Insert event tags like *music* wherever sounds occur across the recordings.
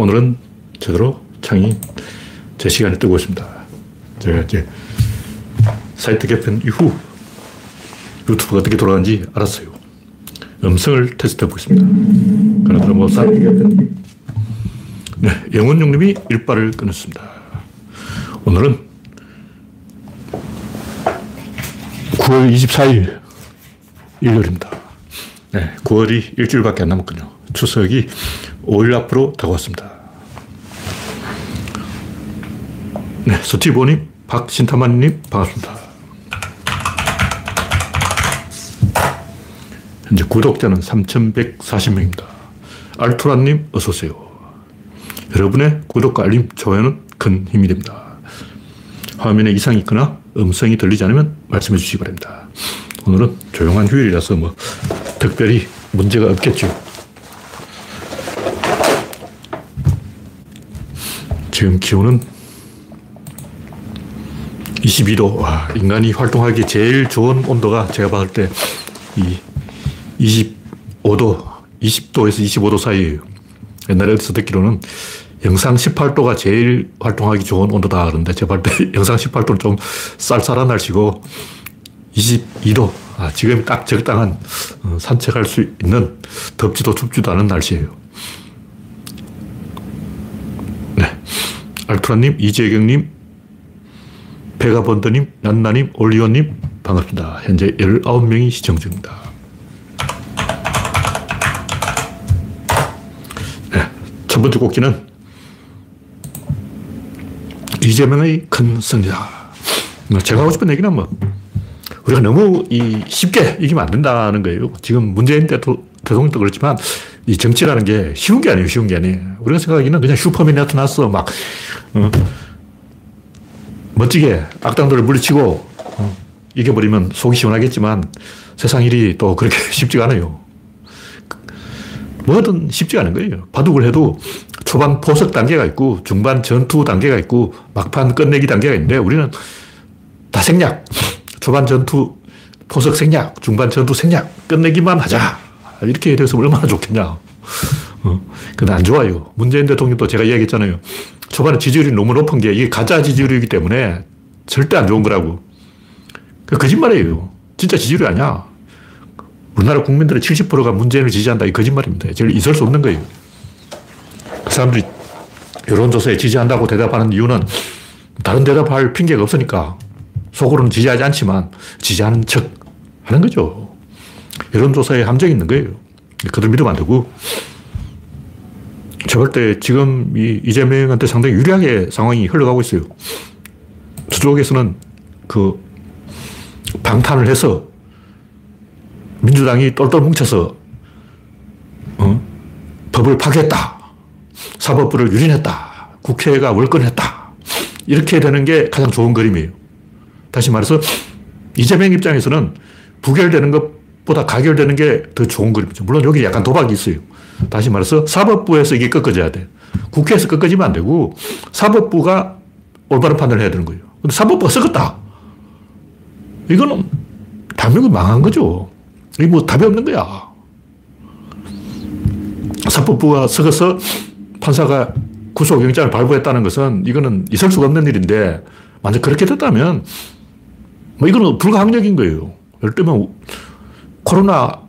오늘은 제대로 창이 제 시간에 뜨고 있습니다. 제가 이제 사이트 개편 이후 유튜브가 어떻게 돌아가는지 알았어요. 음성을 테스트 해 보겠습니다. 그러나 뭐 사이트 개편. 네, 영원용님이 일발을 끊었습니다. 오늘은 9월 24일 일요일입니다. 네, 9월이 일주일밖에 안 남았군요. 추석이 5일 앞으로 다가왔습니다. 네, 서티보님, 박신타만님, 반갑습니다. 현재 구독자는 3,140명입니다. 알토라님, 어서오세요. 여러분의 구독과 알림, 좋아요는 큰 힘이 됩니다. 화면에 이상이 있거나 음성이 들리지 않으면 말씀해 주시기 바랍니다. 오늘은 조용한 휴일이라서 뭐 특별히 문제가 없겠죠. 지금 기온은 22도. 와, 인간이 활동하기 제일 좋은 온도가 제가 봤을 때 이 25도, 20도에서 25도 사이에요. 옛날에 어디서 듣기로는 영상 18도가 제일 활동하기 좋은 온도다 그러는데 제가 볼때 *laughs* 영상 18도는 좀 쌀쌀한 날씨고 22도. 아, 지금 딱 적당한 어, 산책할 수 있는 덥지도 춥지도 않은 날씨예요. 네. 알트라님, 이재경님, 베가번더님, 난나님, 올리오님, 반갑습니다. 현재 19명이 시청 중입니다. 네. 첫 번째 곡기는 이재명의 큰 승리다. 뭐 제가 하고 싶은 얘기는 뭐, 우리가 너무 이 쉽게 이기면 안 된다는 거예요. 지금 문재인 대통령도 그렇지만 이 정치라는 게 쉬운 게 아니에요. 쉬운 게 아니에요. 우리가 생각하기는 그냥 슈퍼맨이 나타났어. 막, 어, 멋지게 악당들을 물리치고 어, 이겨버리면 속이 시원하겠지만 세상 일이 또 그렇게 *laughs* 쉽지가 않아요. 뭐든 쉽지가 않은 거예요. 바둑을 해도 초반 포석 단계가 있고 중반 전투 단계가 있고 막판 끝내기 단계가 있는데 우리는 다 생략. 초반 전투 포석 생략, 중반 전투 생략, 끝내기만 하자. 이렇게 돼서 얼마나 좋겠냐. 어, 근데 안 좋아요. 문재인 대통령도 제가 이야기했잖아요. 초반에 지지율이 너무 높은 게 이게 가짜 지지율이기 때문에 절대 안 좋은 거라고. 그 거짓말이에요. 진짜 지지율이 아니야. 우리나라 국민들의 70%가 문재인을 지지한다. 이 거짓말입니다. 제일 있을 수 없는 거예요. 그 사람들이 여론조사에 지지한다고 대답하는 이유는 다른 대답할 핑계가 없으니까 속으로는 지지하지 않지만 지지하는 척 하는 거죠. 여론조사에 함정이 있는 거예요. 그들 믿으면 안 되고. 제가 때 지금 이 이재명한테 상당히 유리하게 상황이 흘러가고 있어요. 저쪽에서는 그 방탄을 해서 민주당이 똘똘 뭉쳐서 어? 법을 파괴했다. 사법부를 유린했다. 국회가 월권했다. 이렇게 되는 게 가장 좋은 그림이에요. 다시 말해서 이재명 입장에서는 부결되는 것보다 가결되는 게 더 좋은 그림이죠. 물론 여기 약간 도박이 있어요. 다시 말해서 사법부에서 이게 꺾어져야 돼. 국회에서 꺾어지면 안 되고 사법부가 올바른 판단을 해야 되는 거예요. 근데 사법부가 썩었다. 이거는 대한민국 망한 거죠. 이게 뭐 답이 없는 거야. 사법부가 썩어서 판사가 구속영장을 발부했다는 것은 이거는 있을 수가 없는 일인데 만약 그렇게 됐다면 뭐 이거는 불가항력인 거예요. 예를 들면 코로나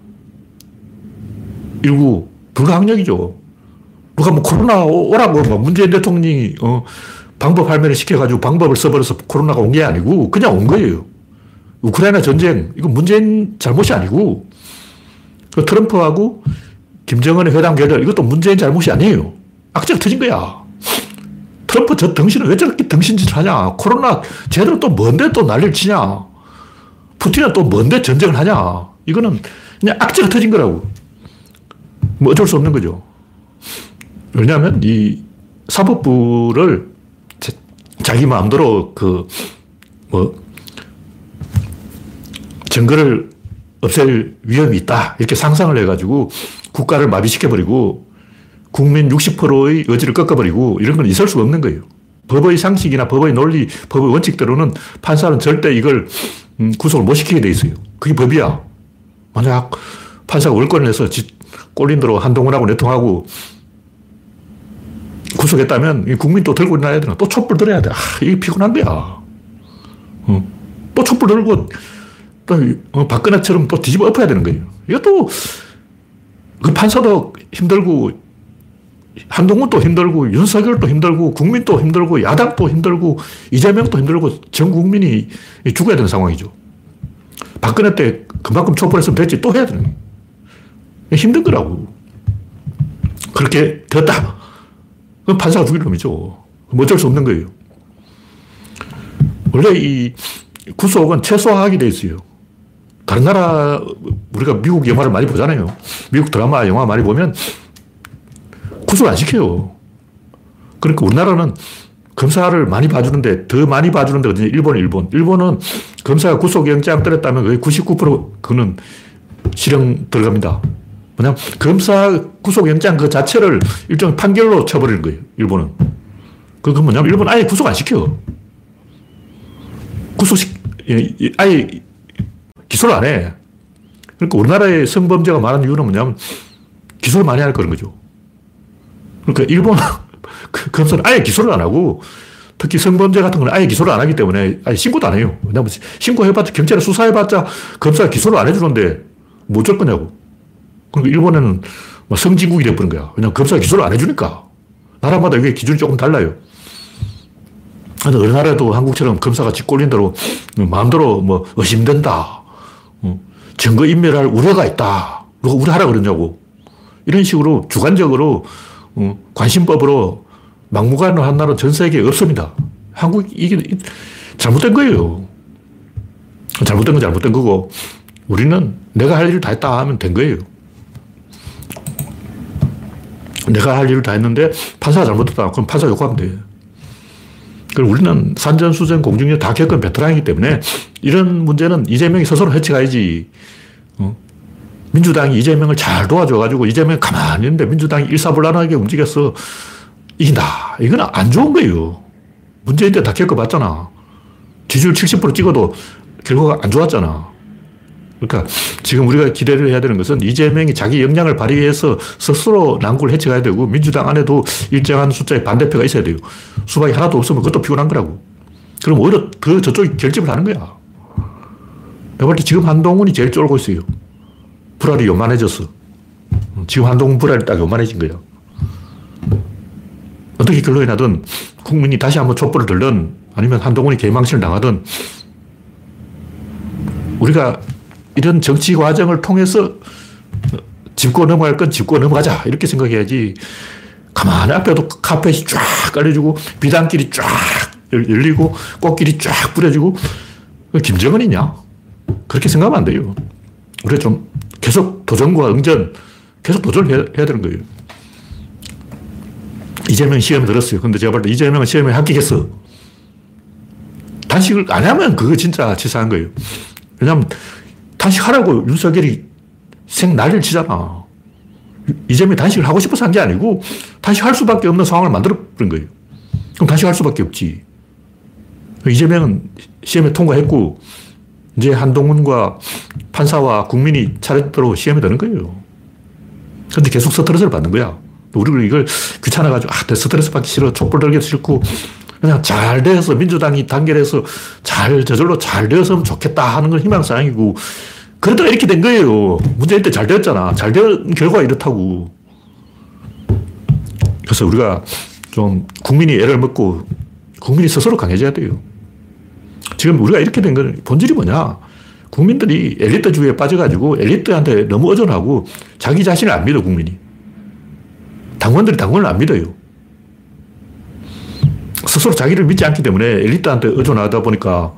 19 불가항력이죠. 누가 뭐 코로나 오라고 뭐 문재인 대통령이 어 방법 할매를 시켜가지고 방법을 써버려서 코로나가 온 게 아니고 그냥 온 거예요. 우크라이나 전쟁 이건 문재인 잘못이 아니고 그 트럼프하고 김정은의 회담 결렬 이것도 문재인 잘못이 아니에요. 악재가 터진 거야. 트럼프 저 덩신은 왜 저렇게 덩신짓을 하냐. 코로나 제대로 또 뭔데 또 난리를 치냐. 푸틴은 또 뭔데 전쟁을 하냐. 이거는 그냥 악재가 터진 거라고. 뭐 어쩔 수 없는 거죠. 왜냐하면 이 사법부를 자기 마음대로 그, 뭐, 증거를 없앨 위험이 있다. 이렇게 상상을 해가지고 국가를 마비시켜버리고 국민 60%의 의지를 꺾어버리고 이런 건 있을 수가 없는 거예요. 법의 상식이나 법의 논리, 법의 원칙대로는 판사는 절대 이걸 음, 구속을 못 시키게 돼 있어요. 그게 법이야. 만약 판사가 월권을 해서 꼴린 대로 한동훈하고 내통하고 구속했다면 국민 또 들고 일어나야 되나? 또 촛불 들어야 돼. 아, 이게 피곤한 거야. 어. 또 촛불 들고 또 어, 박근혜처럼 또 뒤집어 엎어야 되는 거예요. 이것도 그 판사도 힘들고 한동훈도 힘들고 윤석열도 힘들고 국민도 힘들고 야당도 힘들고 이재명도 힘들고 전 국민이 죽어야 되는 상황이죠. 박근혜 때 그만큼 촛불했으면 됐지 또 해야 되는 거예요. 힘든 거라고. 그렇게 되었다. 그럼 판사가 죽일 놈이죠. 어쩔 수 없는 거예요. 원래 이 구속은 최소화하게 돼 있어요. 다른 나라, 우리가 미국 영화를 많이 보잖아요. 미국 드라마, 영화 많이 보면 구속 안 시켜요. 그러니까 우리나라는 검사를 많이 봐주는데 더 많이 봐주는데 어디 일본, 일본. 일본은 검사가 구속영장 때렸다면 거의 99% 그는 실형 들어갑니다. 뭐냐면 검사 구속영장 그 자체를 일종의 판결로 쳐버리는 거예요. 일본은. 그건 뭐냐면 일본 아예 구속 안 시켜. 구속 시, 아예 기소를 안 해. 그러니까 우리나라에 성범죄가 많은 이유는 뭐냐면 기소를 많이 할 그런 거죠. 그러니까 일본 *laughs* 그 검사는 아예 기소를 안 하고 특히 성범죄 같은 건 아예 기소를 안 하기 때문에 아예 신고도 안 해요. 왜냐면 신고해봤자 경찰에 수사해봤자 검사가 기소를 안 해주는데 뭐 어쩔 거냐고. 그러니까 일본에는 뭐 성진국이 돼버린 거야. 왜냐면 검사가 기소를 안 해주니까. 나라마다 이게 기준이 조금 달라요. 근데 어느 나라도 한국처럼 검사가 짓골린 대로 마음대로 뭐 의심된다. 어, 증거 인멸할 우려가 있다. 누가 우려하라 그러냐고. 이런 식으로 주관적으로 어, 관심법으로 막무가내로 한 나라는 전 세계에 없습니다. 한국 이게 잘못된 거예요. 잘못된 건 잘못된 거고 우리는 내가 할 일을 다 했다 하면 된 거예요. 내가 할 일을 다 했는데 판사가 잘못했다. 그럼 판사 욕하면 돼. 그리고 우리는 산전수전 공중전 다 겪은 베테랑이기 때문에 이런 문제는 이재명이 스스로 헤쳐가야지. 어? 민주당이 이재명을 잘 도와줘가지고 이재명이 가만히 있는데 민주당이 일사불란하게 움직여서 이긴다. 이건 안 좋은 거예요. 문재인 때 다 겪어봤잖아. 지지율 70% 찍어도 결과가 안 좋았잖아. 그러니까 지금 우리가 기대를 해야 되는 것은 이재명이 자기 역량을 발휘해서 스스로 난구를 해쳐가야 되고 민주당 안에도 일정한 숫자의 반대표가 있어야 돼요. 수박이 하나도 없으면 그것도 피곤한 거라고. 그럼 오히려 더 저쪽이 결집을 하는 거야. 내가 볼 때 지금 한동훈이 제일 쫄고 있어요. 불알이 요만해졌어. 지금 한동훈 불알이 딱 요만해진 거야. 어떻게 결론이 나든 국민이 다시 한번 촛불을 들든 아니면 한동훈이 개망신을 당하든 우리가 이런 정치 과정을 통해서 짚고 넘어갈 건 짚고 넘어가자. 이렇게 생각해야지. 가만히 앞에도 카펫이 쫙 깔려주고, 비단길이 쫙 열리고, 꽃길이 쫙 뿌려지고, 김정은이냐? 그렇게 생각하면 안 돼요. 우리가 좀 계속 도전과 응전, 계속 도전을 해야, 되는 거예요. 이재명 시험 들었어요. 근데 제가 볼 때 이재명은 시험에 합격했어. 단식을 안 하면 그거 진짜 치사한 거예요. 왜냐면 단식 하라고 윤석열이 생 난리를 치잖아. 이재명이 단식을 하고 싶어서 한 게 아니고 단식할 수밖에 없는 상황을 만들어버린 거예요. 그럼 단식할 수밖에 없지. 이재명은 시험에 통과했고 이제 한동훈과 판사와 국민이 차례대로 시험에 드는 거예요. 근데 계속 스트레스를 받는 거야. 우리는 이걸 귀찮아가지고, 아, 스트레스 받기 싫어. 촛불 들기 싫고, 그냥 잘 돼서 민주당이 단결해서 잘 저절로 잘 되었으면 좋겠다 하는 건 희망사항이고 그러다가 이렇게 된 거예요. 문재인 때 잘 되었잖아. 잘 된 결과가 이렇다고. 그래서 우리가 좀 국민이 애를 먹고 국민이 스스로 강해져야 돼요. 지금 우리가 이렇게 된 건 본질이 뭐냐? 국민들이 엘리트주의에 빠져가지고 엘리트한테 너무 의존하고 자기 자신을 안 믿어, 국민이. 당원들이 당원을 안 믿어요. 스스로 자기를 믿지 않기 때문에 엘리트한테 의존하다 보니까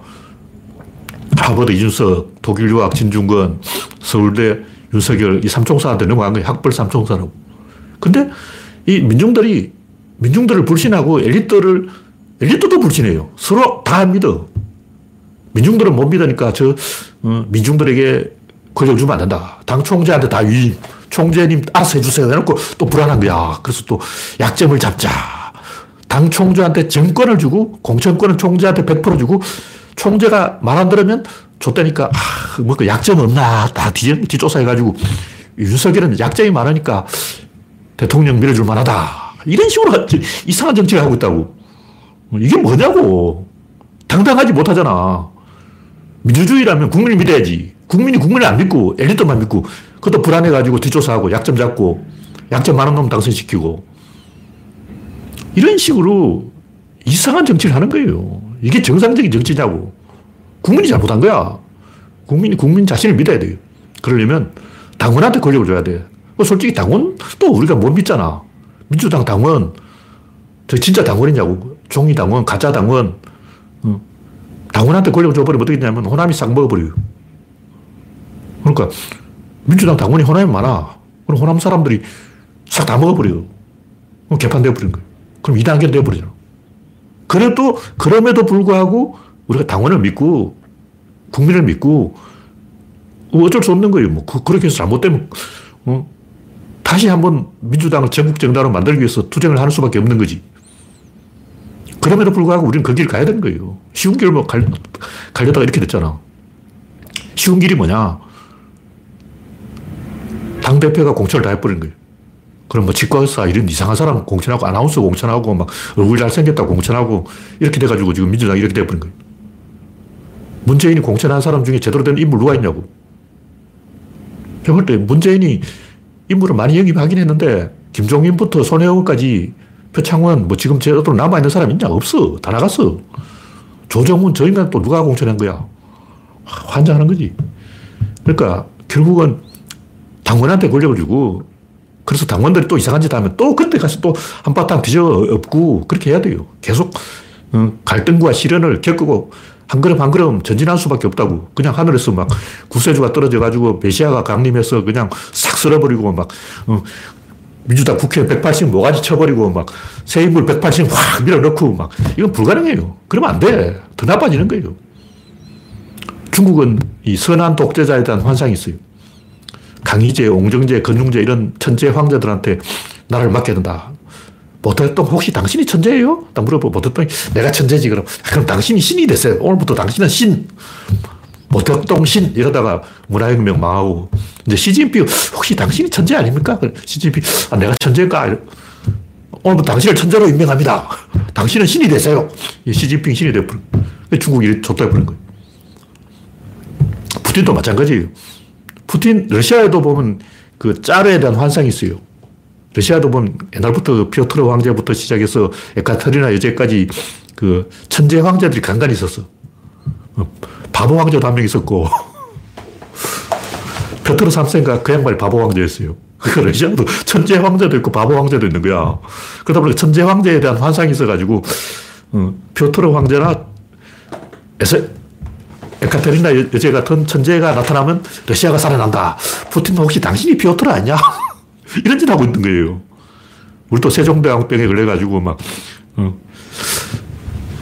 하버드 이준석, 독일 유학 진중권, 서울대 윤석열 이 삼총사한테 넘어간 거예요. 학벌 삼총사라고. 근데 이 민중들이 민중들을 불신하고 엘리트를 엘리트도 불신해요. 서로 다 믿어. 민중들은 못 믿으니까 저 어, 민중들에게 권력 주면 안 된다. 당 총재한테 다 위임. 총재님 알아서 해주세요. 해놓고 또 불안한 거야. 그래서 또 약점을 잡자. 당 총재한테 정권을 주고 공천권은 총재한테 100% 주고 총재가 말 안 들으면 줬다니까 아, 뭐그 약점 없나 다 뒤, 쫓아해가지고 윤석열은 약점이 많으니까 대통령 밀어줄 만하다 이런 식으로 이상한 정치를 하고 있다고. 이게 뭐냐고. 당당하지 못하잖아. 민주주의라면 국민을 믿어야지. 국민이 국민을 안 믿고 엘리트만 믿고 그것도 불안해가지고 뒷조사하고 약점 잡고 약점 많은 놈 당선시키고 이런 식으로 이상한 정치를 하는 거예요. 이게 정상적인 정치냐고. 국민이 잘못한 거야. 국민이 국민 자신을 믿어야 돼요. 그러려면 당원한테 권력을 줘야 돼. 뭐 솔직히 당원 또 우리가 못 믿잖아. 민주당 당원, 저 진짜 당원이냐고. 종이 당원, 가짜 당원. 어. 당원한테 권력을 줘버리면 어떻게 되냐면 호남이 싹 먹어버려요. 그러니까 민주당 당원이 호남에 많아. 그럼 호남 사람들이 싹 다 먹어버려요. 그럼 개판되어 버린 거예요. 그럼 2단계 되어버리잖아. 그래도, 그럼에도 불구하고 우리가 당원을 믿고 국민을 믿고 어쩔 수 없는 거예요. 뭐, 그, 렇게 해서 잘못되면, 어? 다시 한번 민주당을 전국 정당으로 만들기 위해서 투쟁을 하는 수밖에 없는 거지. 그럼에도 불구하고 우리는 그 길을 가야 되는 거예요. 쉬운 길을 뭐 갈, 가려다가 이렇게 됐잖아. 쉬운 길이 뭐냐? 당대표가 공천을 다 해버린 거예요. 그럼 뭐 치과 의사 이런 이상한 사람 공천하고 아나운서 공천하고 막 얼굴 잘생겼다 공천하고 이렇게 돼가지고 지금 민주당 이렇게 돼버린 거예요. 문재인이 공천한 사람 중에 제대로 된 인물 누가 있냐고. 제가 볼때 문재인이 인물을 많이 영입하긴 했는데 김종인부터 손혜원까지 표창원 뭐 지금 제대로 남아있는 사람 있냐? 없어. 다 나갔어. 조정훈 저 인간 또 누가 공천한 거야? 환장하는 거지. 그러니까 결국은 당원한테 권력을 주고 그래서 당원들이 또 이상한 짓 하면 또 그때 가서 또 한바탕 뒤져 엎고 그렇게 해야 돼요. 계속 어, 갈등과 시련을 겪고 한 걸음 한 걸음 전진할 수밖에 없다고. 그냥 하늘에서 막 구세주가 떨어져가지고 메시아가 강림해서 그냥 싹 쓸어버리고 막, 어, 민주당 국회 180 모가지 쳐버리고 막 새 인물 180 확 밀어넣고 막 이건 불가능해요. 그러면 안 돼. 더 나빠지는 거예요. 중국은 이 선한 독재자에 대한 환상이 있어요. 강희제, 옹정제, 건중제 이런 천재 황제들한테 나라를 맡겨야 된다. 모태똥 혹시 당신이 천재예요? 딱 물어보고 모태똥이 내가 천재지 그럼 그럼 당신이 신이 됐어요. 오늘부터 당신은 신. 모태똥 신 이러다가 문화혁명 망하고 이제 시진핑 혹시 당신이 천재 아닙니까? 시진핑 아, 내가 천재인가? 오늘부터 당신을 천재로 임명합니다. 당신은 신이 되세요. 시진핑 신이 되버린 중국이 좋다 해버린 거예요. 푸틴도 마찬가지예요. 푸틴, 러시아에도 보면 그 짤에 대한 환상이 있어요. 러시아도 보면 옛날부터 그 피오트르 황제부터 시작해서 에카테리나 여제까지 그 천재 황제들이 간간히 있었어. 어, 바보 황제도 한 명 있었고, *laughs* 피오트르 3세인가 그 양반이 바보 황제였어요. 그 러시아도 천재 황제도 있고 바보 황제도 있는 거야. 그러다 보니까 천재 황제에 대한 환상이 있어가지고, 어, 피오트르 황제나 에세, 에카테리나 여제 같은 천재가 나타나면 러시아가 살아난다. 푸틴 혹시 당신이 피오트르 아니냐? *laughs* 이런 짓 하고 있는 거예요. 우리 또 세종대왕병에 걸려가지고 막, 어,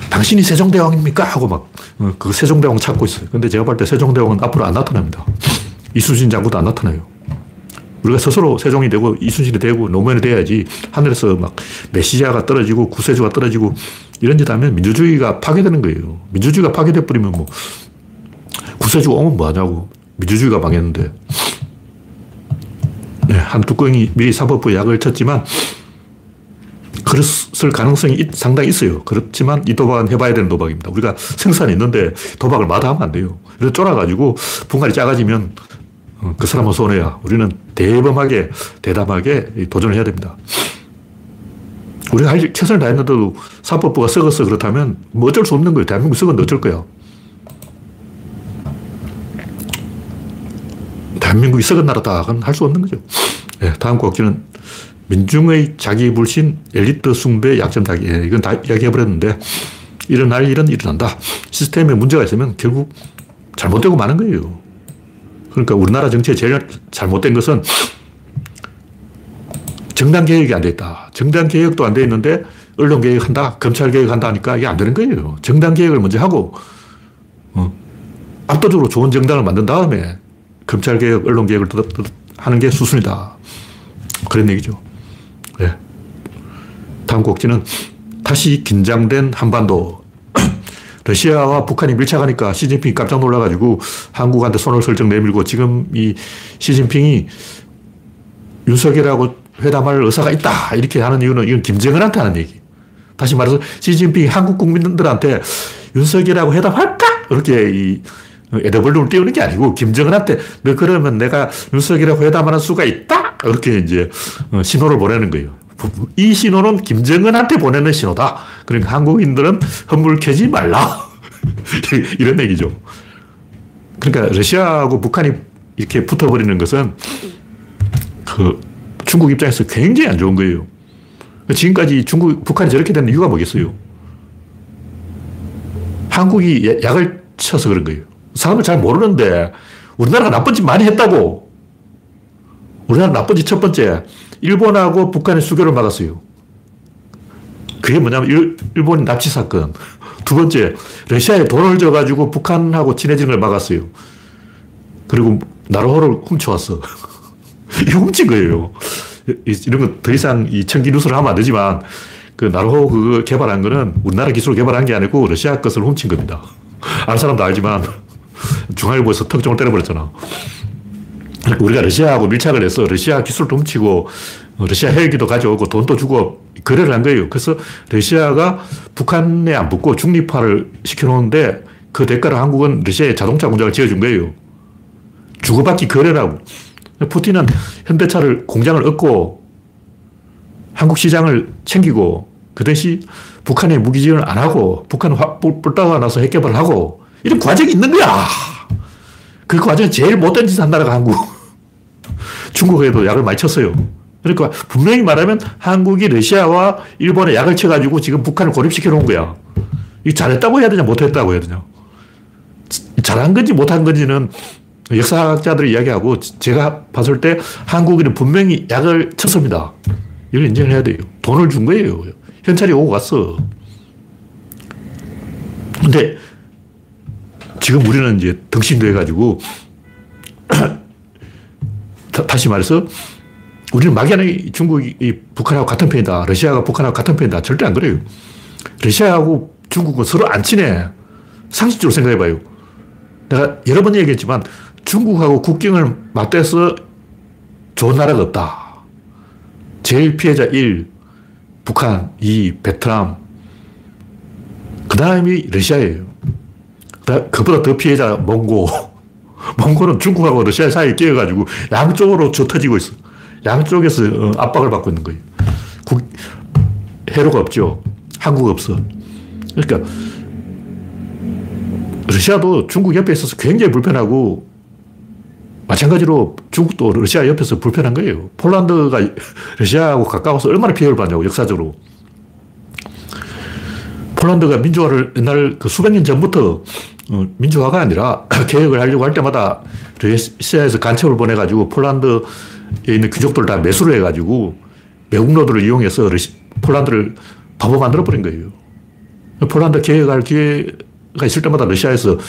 당신이 세종대왕입니까? 하고 막, 어, 그 세종대왕 찾고 있어요. 근데 제가 볼 때 세종대왕은 앞으로 안 나타납니다. *laughs* 이순신 장군도 안 나타나요. 우리가 스스로 세종이 되고 이순신이 되고 노무현이 돼야지 하늘에서 막 메시아가 떨어지고 구세주가 떨어지고 이런 짓 하면 민주주의가 파괴되는 거예요. 민주주의가 파괴돼 버리면 뭐 구세주가 오면 뭐 하냐고. 민주주의가 망했는데. 네, 한 뚜껑이 미리 사법부에 약을 쳤지만 그랬을 가능성이 상당히 있어요. 그렇지만 이 도박은 해봐야 되는 도박입니다. 우리가 생산이 있는데 도박을 마다하면 안 돼요. 이렇게 쫄아가지고 분갈이 작아지면 어, 그 사람은 손해야. 우리는 대범하게, 대담하게 도전을 해야 됩니다. 우리가 할 최선을 다했는데도 사법부가 썩어서 그렇다면 뭐 어쩔 수 없는 거예요. 대한민국 썩었는데 어쩔 거야. 대한민국이 썩은 나라다. 그건 할 수 없는 거죠. 네, 다음 곡지는 민중의 자기 불신, 엘리트 숭배, 약점 자기. 예, 이건 다 이야기해버렸는데, 일어날 일은 일어난다. 시스템에 문제가 있으면 결국 잘못되고 마는 거예요. 그러니까 우리나라 정치에 제일 잘못된 것은 정당 개혁이 안 돼 있다. 정당 개혁도 안 돼 있는데 언론 개혁한다, 검찰 개혁한다 하니까 이게 안 되는 거예요. 정당 개혁을 먼저 하고, 어, 압도적으로 좋은 정당을 만든 다음에 검찰 개혁, 언론 개혁을 하는 게 수순이다. 그런 얘기죠. 네. 다음 곡지는 다시 긴장된 한반도. *clears throat* 러시아와 북한이 밀착하니까 시진핑이 깜짝 놀라가지고 한국한테 손을 슬쩍 내밀고 지금 이 시진핑이 윤석열하고 회담할 의사가 있다. 이렇게 하는 이유는 이건 김정은한테 하는 얘기. 다시 말해서 시진핑이 한국 국민들한테 윤석열하고 회담할까? 이렇게 이 에더블룸을 띄우는 게 아니고 김정은한테 너 그러면 내가 윤석열하고 회담하는 수가 있다? 이렇게 이제 어, 신호를 보내는 거예요. 이 신호는 김정은한테 보내는 신호다. 그러니까 한국인들은 헛물 캐지 말라. *laughs* 이런 얘기죠. 그러니까 러시아하고 북한이 이렇게 붙어버리는 것은 그 중국 입장에서 굉장히 안 좋은 거예요. 지금까지 중국, 북한이 저렇게 된 이유가 뭐겠어요? 한국이 약을 쳐서 그런 거예요. 사람을 잘 모르는데 우리나라가 나쁜 짓 많이 했다고. 우리나라 나쁜 짓 첫 번째, 일본하고 북한의 수교를 막았어요. 그게 뭐냐면 일, 일본이 납치 사건. 두 번째, 러시아에 돈을 줘가지고 북한하고 친해지는 걸 막았어요. 그리고 나로호를 훔쳐왔어. *laughs* 이 훔친 거예요. 이런 거 더 이상 이 청기 뉴스를 하면 안 되지만 그 나로호 그거 개발한 거는 우리나라 기술을 개발한 게 아니고 러시아 것을 훔친 겁니다. 아는 사람도 알지만 중앙일보에서 특종을 때려버렸잖아. 우리가 러시아하고 밀착을 해서 러시아 기술도 훔치고 러시아 헬기도 가져오고 돈도 주고 거래를 한 거예요. 그래서 러시아가 북한에 안 붙고 중립화를 시켜놓는데 그 대가로 한국은 러시아에 자동차 공장을 지어준 거예요. 주고받기 거래라고. 푸틴은 현대차를 공장을 얻고 한국 시장을 챙기고 그 대신 북한에 무기 지원을 안 하고 북한은 뿔따가 나서 핵 개발을 하고 이런 과정이 있는 거야. 그 과정이 제일 못된 짓을 한 나라가 한국. 중국에도 약을 많이 쳤어요. 그러니까 분명히 말하면 한국이 러시아와 일본에 약을 쳐가지고 지금 북한을 고립시켜 놓은 거야. 이 잘했다고 해야 되냐, 못했다고 해야 되냐. 잘한 건지 못한 건지는 역사학자들이 이야기하고 제가 봤을 때 한국인은 분명히 약을 쳤습니다. 이걸 인정을 해야 돼요. 돈을 준 거예요. 현찰이 오고 갔어. 근데 지금 우리는 이제 덕심도 해가지고 *clears throat* 다시 말해서 우리는 막연하게 중국이 북한하고 같은 편이다. 러시아가 북한하고 같은 편이다. 절대 안 그래요. 러시아하고 중국은 서로 안 친해. 상식적으로 생각해 봐요. 내가 여러 번 얘기했지만 중국하고 국경을 맞대서 좋은 나라가 없다. 제일 피해자 1, 북한, 2, 베트남, 그 다음이 러시아예요. 그보다 더 피해자 몽고. *laughs* 몽고는 중국하고 러시아 사이에 끼어가지고 양쪽으로 져 터지고 있어. 양쪽에서 어, 압박을 받고 있는 거예요. 국, 해로가 없죠. 한국 없어. 그러니까 러시아도 중국 옆에 있어서 굉장히 불편하고 마찬가지로 중국도 러시아 옆에서 불편한 거예요. 폴란드가 *laughs* 러시아하고 가까워서 얼마나 피해를 받냐고, 역사적으로. 폴란드가 민주화를 옛날 그 수백 년 전부터 어, 민주화가 아니라 *clears throat* 개혁을 하려고 할 때마다 러시아에서 간첩을 보내가지고 폴란드에 있는 귀족들 다 매수를 해가지고 매국노들을 이용해서 폴란드를 바보 만들어버린 거예요. 폴란드 개혁할 기회가 있을 때마다 러시아에서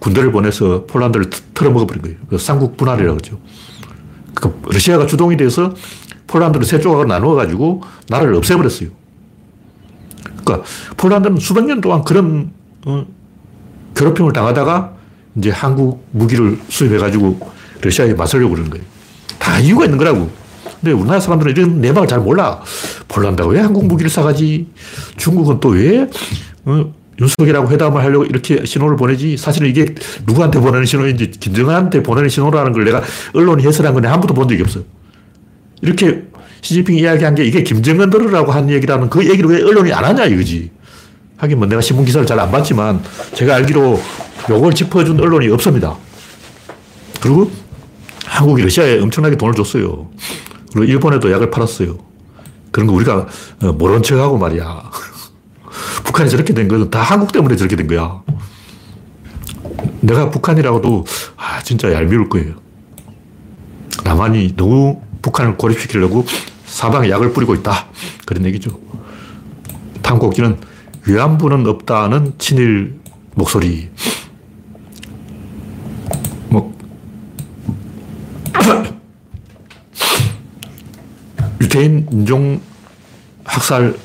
군대를 보내서 폴란드를 털어먹어버린 거예요. 그 삼국 분할이라고 그러죠. 그 러시아가 주동이 돼서 폴란드를 세 조각으로 나누어가지고 나라를 없애버렸어요. 그러니까 폴란드는 수백 년 동안 그런 어, 괴롭힘을 당하다가 이제 한국 무기를 수입해가지고 러시아에 맞서려고 그러는 거예요. 다 이유가 있는 거라고. 근데 우리나라 사람들은 이런 내막을 잘 몰라. 폴란드가 왜 한국 무기를 사가지? 중국은 또 왜 어, 윤석열하고 회담을 하려고 이렇게 신호를 보내지 사실은 이게 누구한테 보내는 신호인지 김정은한테 보내는 신호라는 걸 내가 언론이 해설한 건한 번도 본 적이 없어. 이렇게 시진핑이 이야기한 게 이게 김정은 들으라고 한 얘기라는 그 얘기를 왜 언론이 안 하냐 이거지. 하긴 뭐 내가 신문 기사를 잘 안 봤지만 제가 알기로 요걸 짚어준 언론이 없습니다. 그리고 한국이 러시아에 엄청나게 돈을 줬어요. 그리고 일본에도 약을 팔았어요. 그런 거 우리가 어, 모른 척하고 말이야. *laughs* 북한이 저렇게 된 것은 다 한국 때문에 저렇게 된 거야. 내가 북한이라고도, 아, 진짜 얄미울 거예요. 남한이 너무 북한을 고립시키려고 사방에 약을 뿌리고 있다. 그런 얘기죠. 탐곡기는 위안부는 없다는 친일 목소리. 뭐, 유태인 인종 학살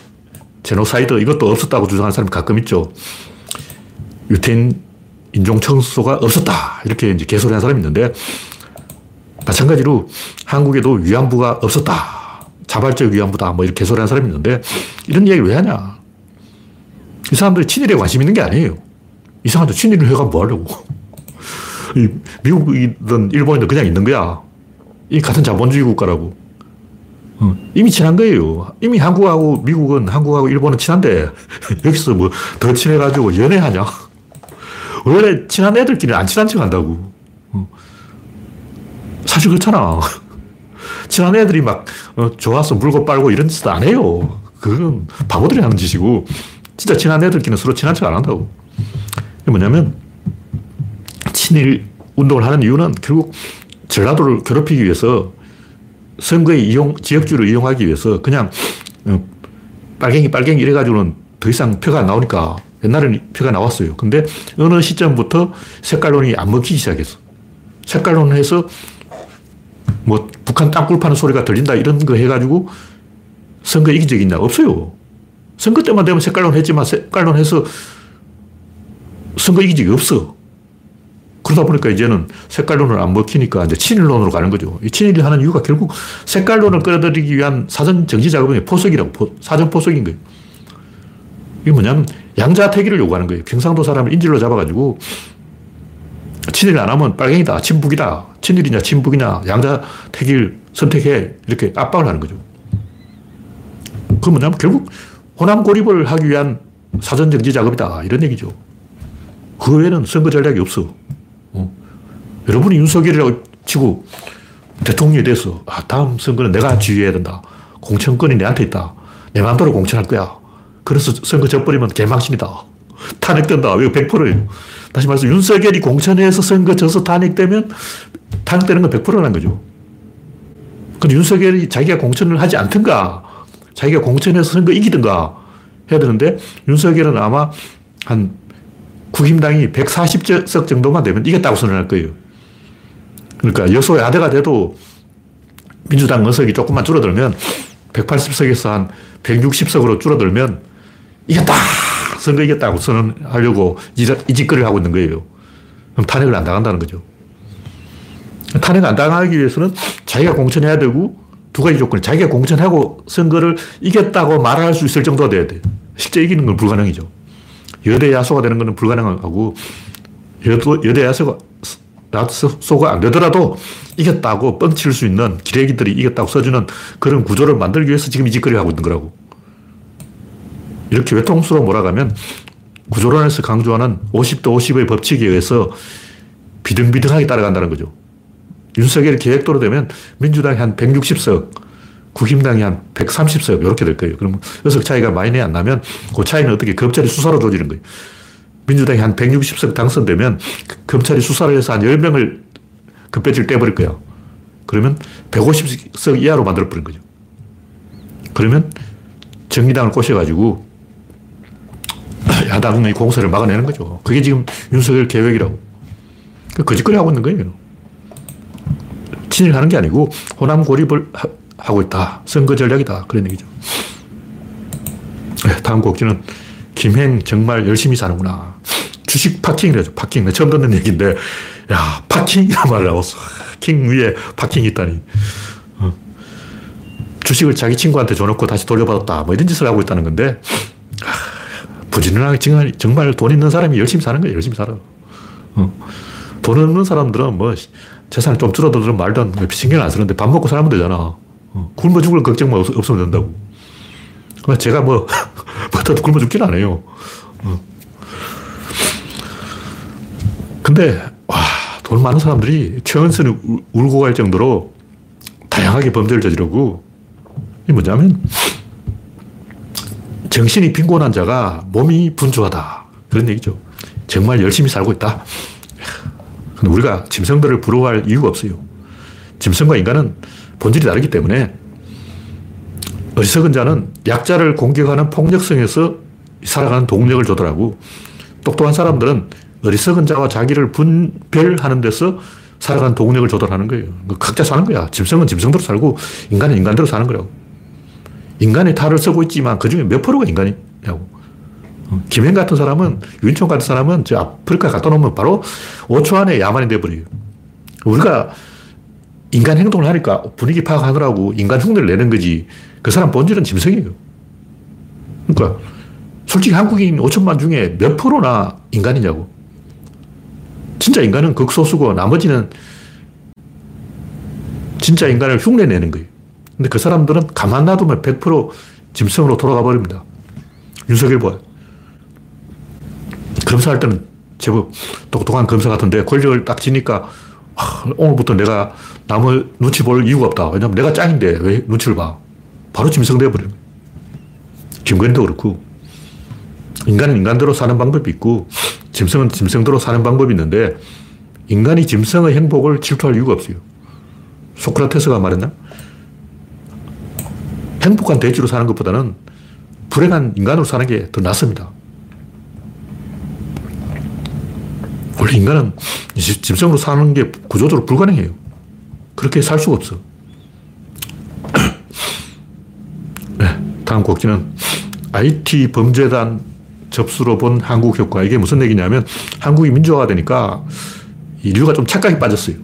제노사이드 이것도 없었다고 주장하는 사람이 가끔 있죠. 유태인 인종 청소가 없었다. 이렇게 이제 개소리 하는 사람이 있는데, 마찬가지로 한국에도 위안부가 없었다. 자발적 위안부다. 뭐 이렇게 개소리 하는 사람이 있는데 이런 얘기를 왜 하냐. 이 사람들이 친일에 관심 있는 게 아니에요. 이상한데 친일을 해가 뭐 하려고. *laughs* 미국이든 일본이든 그냥 있는 거야. 이 같은 자본주의 국가라고. 어, 이미 친한 거예요. 이미 한국하고 미국은 한국하고 일본은 친한데 *laughs* 여기서 뭐 더 친해가지고 연애하냐? *laughs* 원래 친한 애들끼리 안 친한 척 한다고. 어. 사실 그렇잖아. 친한 애들이 막 어, 좋아서 물고 빨고 이런 짓도 안 해요. 그건 바보들이 하는 짓이고 진짜 친한 애들끼리는 서로 친한 척 안 한다고. 뭐냐면 친일 운동을 하는 이유는 결국 전라도를 괴롭히기 위해서 선거의 이용, 지역주를 이용하기 위해서 그냥 어, 빨갱이, 빨갱이 이래가지고는 더 이상 표가 안 나오니까 옛날에는 표가 나왔어요. 근데 어느 시점부터 색깔론이 안 먹히기 시작했어. 색깔론 해서 뭐 북한 땅굴 파는 소리가 들린다 이런 거 해가지고 선거 이긴 적 있냐? 없어요. 선거 때만 되면 색깔론 했지만 색깔론 해서 선거 이긴 적이 없어. 그러다 보니까 이제는 색깔론을 안 먹히니까 이제 친일론으로 가는 거죠. 이 친일이 하는 이유가 결국 색깔론을 끌어들이기 위한 사전 정지 작업이 포석이라고, 포, 사전 포석인 거예요. 이게 뭐냐면 양자택일을 요구하는 거예요. 경상도 사람을 인질로 잡아가지고 친일 안 하면 빨갱이다, 친북이다, 친일이냐, 친북이냐, 양자 택일 선택해. 이렇게 압박을 하는 거죠. 그 뭐냐면 결국 호남 고립을 하기 위한 사전 정지 작업이다. 이런 얘기죠. 그 외에는 선거 전략이 없어. 어. 여러분이 윤석열이라고 치고 대통령이 돼서 아, 다음 선거는 내가 지휘해야 된다. 공천권이 내한테 있다. 내 마음대로 공천할 거야. 그래서 선거 져버리면 개망신이다. 탄핵된다. 왜 100%예요. 다시 말해서 윤석열이 공천해서 선거 져서 탄핵되면 탄핵되는 건 100%라는 거죠. 근데 윤석열이 자기가 공천을 하지 않든가 자기가 공천해서 선거 이기든가 해야 되는데 윤석열은 아마 한 국힘당이 140석 정도만 되면 이겼다고 선언할 거예요. 그러니까 여소야대가 돼도 민주당 의석이 조금만 줄어들면 180석에서 한 160석으로 줄어들면 이겼다! 선거 이겼다고 선언하려고 이 짓거리를 하고 있는 거예요. 그럼 탄핵을 안 당한다는 거죠. 탄핵 안 당하기 위해서는 자기가 공천해야 되고 두 가지 조건. 자기가 공천하고 선거를 이겼다고 말할 수 있을 정도가 돼야 돼 실제 이기는 건 불가능이죠. 여대 야소가 되는 것은 불가능하고 여도, 여대 야소가 야소가 안 되더라도 이겼다고 뻥칠 수 있는 기레기들이 이겼다고 써주는 그런 구조를 만들기 위해서 지금 이 짓거리를 하고 있는 거라고. 이렇게 외통수로 몰아가면 구조론에서 강조하는 50도 50의 법칙에 의해서 비등비등하게 따라간다는 거죠. 윤석열 계획대로 되면 민주당이 한 160석, 국힘당이 한 130석 이렇게 될 거예요. 그럼 의석 차이가 많이 안 나면 그 차이는 어떻게 검찰이 수사로 조지는 거예요. 민주당이 한 160석 당선되면 검찰이 수사를 해서 한 10명을 급배지를 떼버릴 거야. 그러면 150석 이하로 만들어버린 거죠. 그러면 정의당을 꼬셔가지고 야당의 공세를 막아내는 거죠. 그게 지금 윤석열 계획이라고. 그 거짓거리 하고 있는 거예요. 친일하는 게 아니고 호남 고립을 하고 있다. 선거 전략이다. 그런 얘기죠. 네, 다음 곡지는 김행 정말 열심히 사는구나. 주식 파킹이라죠. 파킹. 처음 듣는 얘기인데, 야, 파킹이란 말 나왔어. 킹 위에 파킹이 있다니. 어. 주식을 자기 친구한테 줘놓고 다시 돌려받았다. 뭐 이런 짓을 하고 있다는 건데, 부지런하게 정말, 정말 돈 있는 사람이 열심히 사는 거예요. 열심히 살아. 어. 돈 없는 사람들은 뭐 재산이 좀 줄어들면 말도 안 돼. 신경 안 쓰는데 밥 먹고 살면 되잖아. 어, 굶어 죽을 걱정만 없, 으면 된다고. 제가 뭐, *laughs* 뭐다 굶어 죽진 않아요. 어. 근데, 와, 돈 많은 사람들이 최은선이 울고 갈 정도로 다양하게 범죄를 저지르고, 이 뭐냐면, 정신이 빈곤한 자가 몸이 분주하다. 그런 얘기죠. 정말 열심히 살고 있다. 근데 우리가 짐승들을 부러워할 이유가 없어요. 짐승과 인간은 본질이 다르기 때문에 어리석은 자는 약자를 공격하는 폭력성에서 살아가는 동력을 조달하고 똑똑한 사람들은 어리석은 자와 자기를 분별하는 데서 살아가는 동력을 조달하는 거예요. 그 각자 사는 거야. 짐승은 짐승대로 살고 인간은 인간대로 사는 거라고. 인간의 탈을 쓰고 있지만 그 중에 몇 프로가 인간이냐고. 김행 같은 사람은, 윤총 같은 사람은 저 아프리카 갖다 놓으면 바로 5초 안에 야만이 돼버려요. 우리가 인간 행동을 하니까 분위기 파악하느라고 인간 흉내를 내는 거지. 그 사람 본질은 짐승이에요. 그러니까 솔직히 한국인 5천만 중에 몇 프로나 인간이냐고. 진짜 인간은 극소수고 나머지는 진짜 인간을 흉내 내는 거예요. 근데 그 사람들은 가만 놔두면 100% 짐승으로 돌아가 버립니다. 윤석열 봐. 검사할 때는 제법 똑똑한 검사 같은데 권력을 딱 지니까 아, 오늘부터 내가 남의 눈치 볼 이유가 없다. 왜냐면 내가 짱인데 왜 눈치를 봐. 바로 짐승 되어버려요. 김건희도 그렇고 인간은 인간대로 사는 방법이 있고 짐승은 짐승대로 사는 방법이 있는데 인간이 짐승의 행복을 질투할 이유가 없어요. 소크라테스가 말했나? 행복한 돼지로 사는 것보다는 불행한 인간으로 사는 게 더 낫습니다. 원래 인간은 짐승으로 사는 게 구조적으로 불가능해요. 그렇게 살 수가 없어. *clears throat* 네, 다음 곡지는 IT 범죄단 접수로 본 한국 효과. 이게 무슨 얘기냐면 한국이 민주화가 되니까 인류가 좀 착각이 빠졌어요.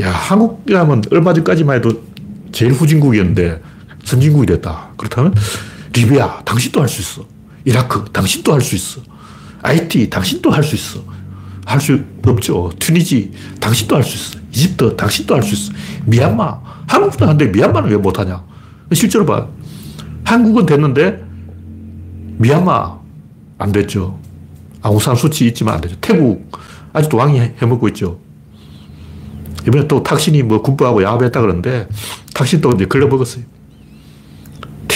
야, 한국이라면 얼마 전까지만 해도 제일 후진국이었는데 선진국이 됐다. 그렇다면 리비아, 당신도 할 수 있어. 이라크, 당신도 할 수 있어. IT, 당신도 할 수 있어. 할 수 없죠. 튀니지, 당신도 할 수 있어. 이집트, 당신도 할 수 있어. 미얀마, 한국도 하는데 미얀마는 왜 못하냐. 실제로 봐. 한국은 됐는데 미얀마 안 됐죠. 아우산 수치 있지만 안 되죠. 태국 아직도 왕이 해먹고 있죠. 이번에 또 탁신이 뭐 군부하고 야합했다 그러는데 탁신도 이제 걸려먹었어요.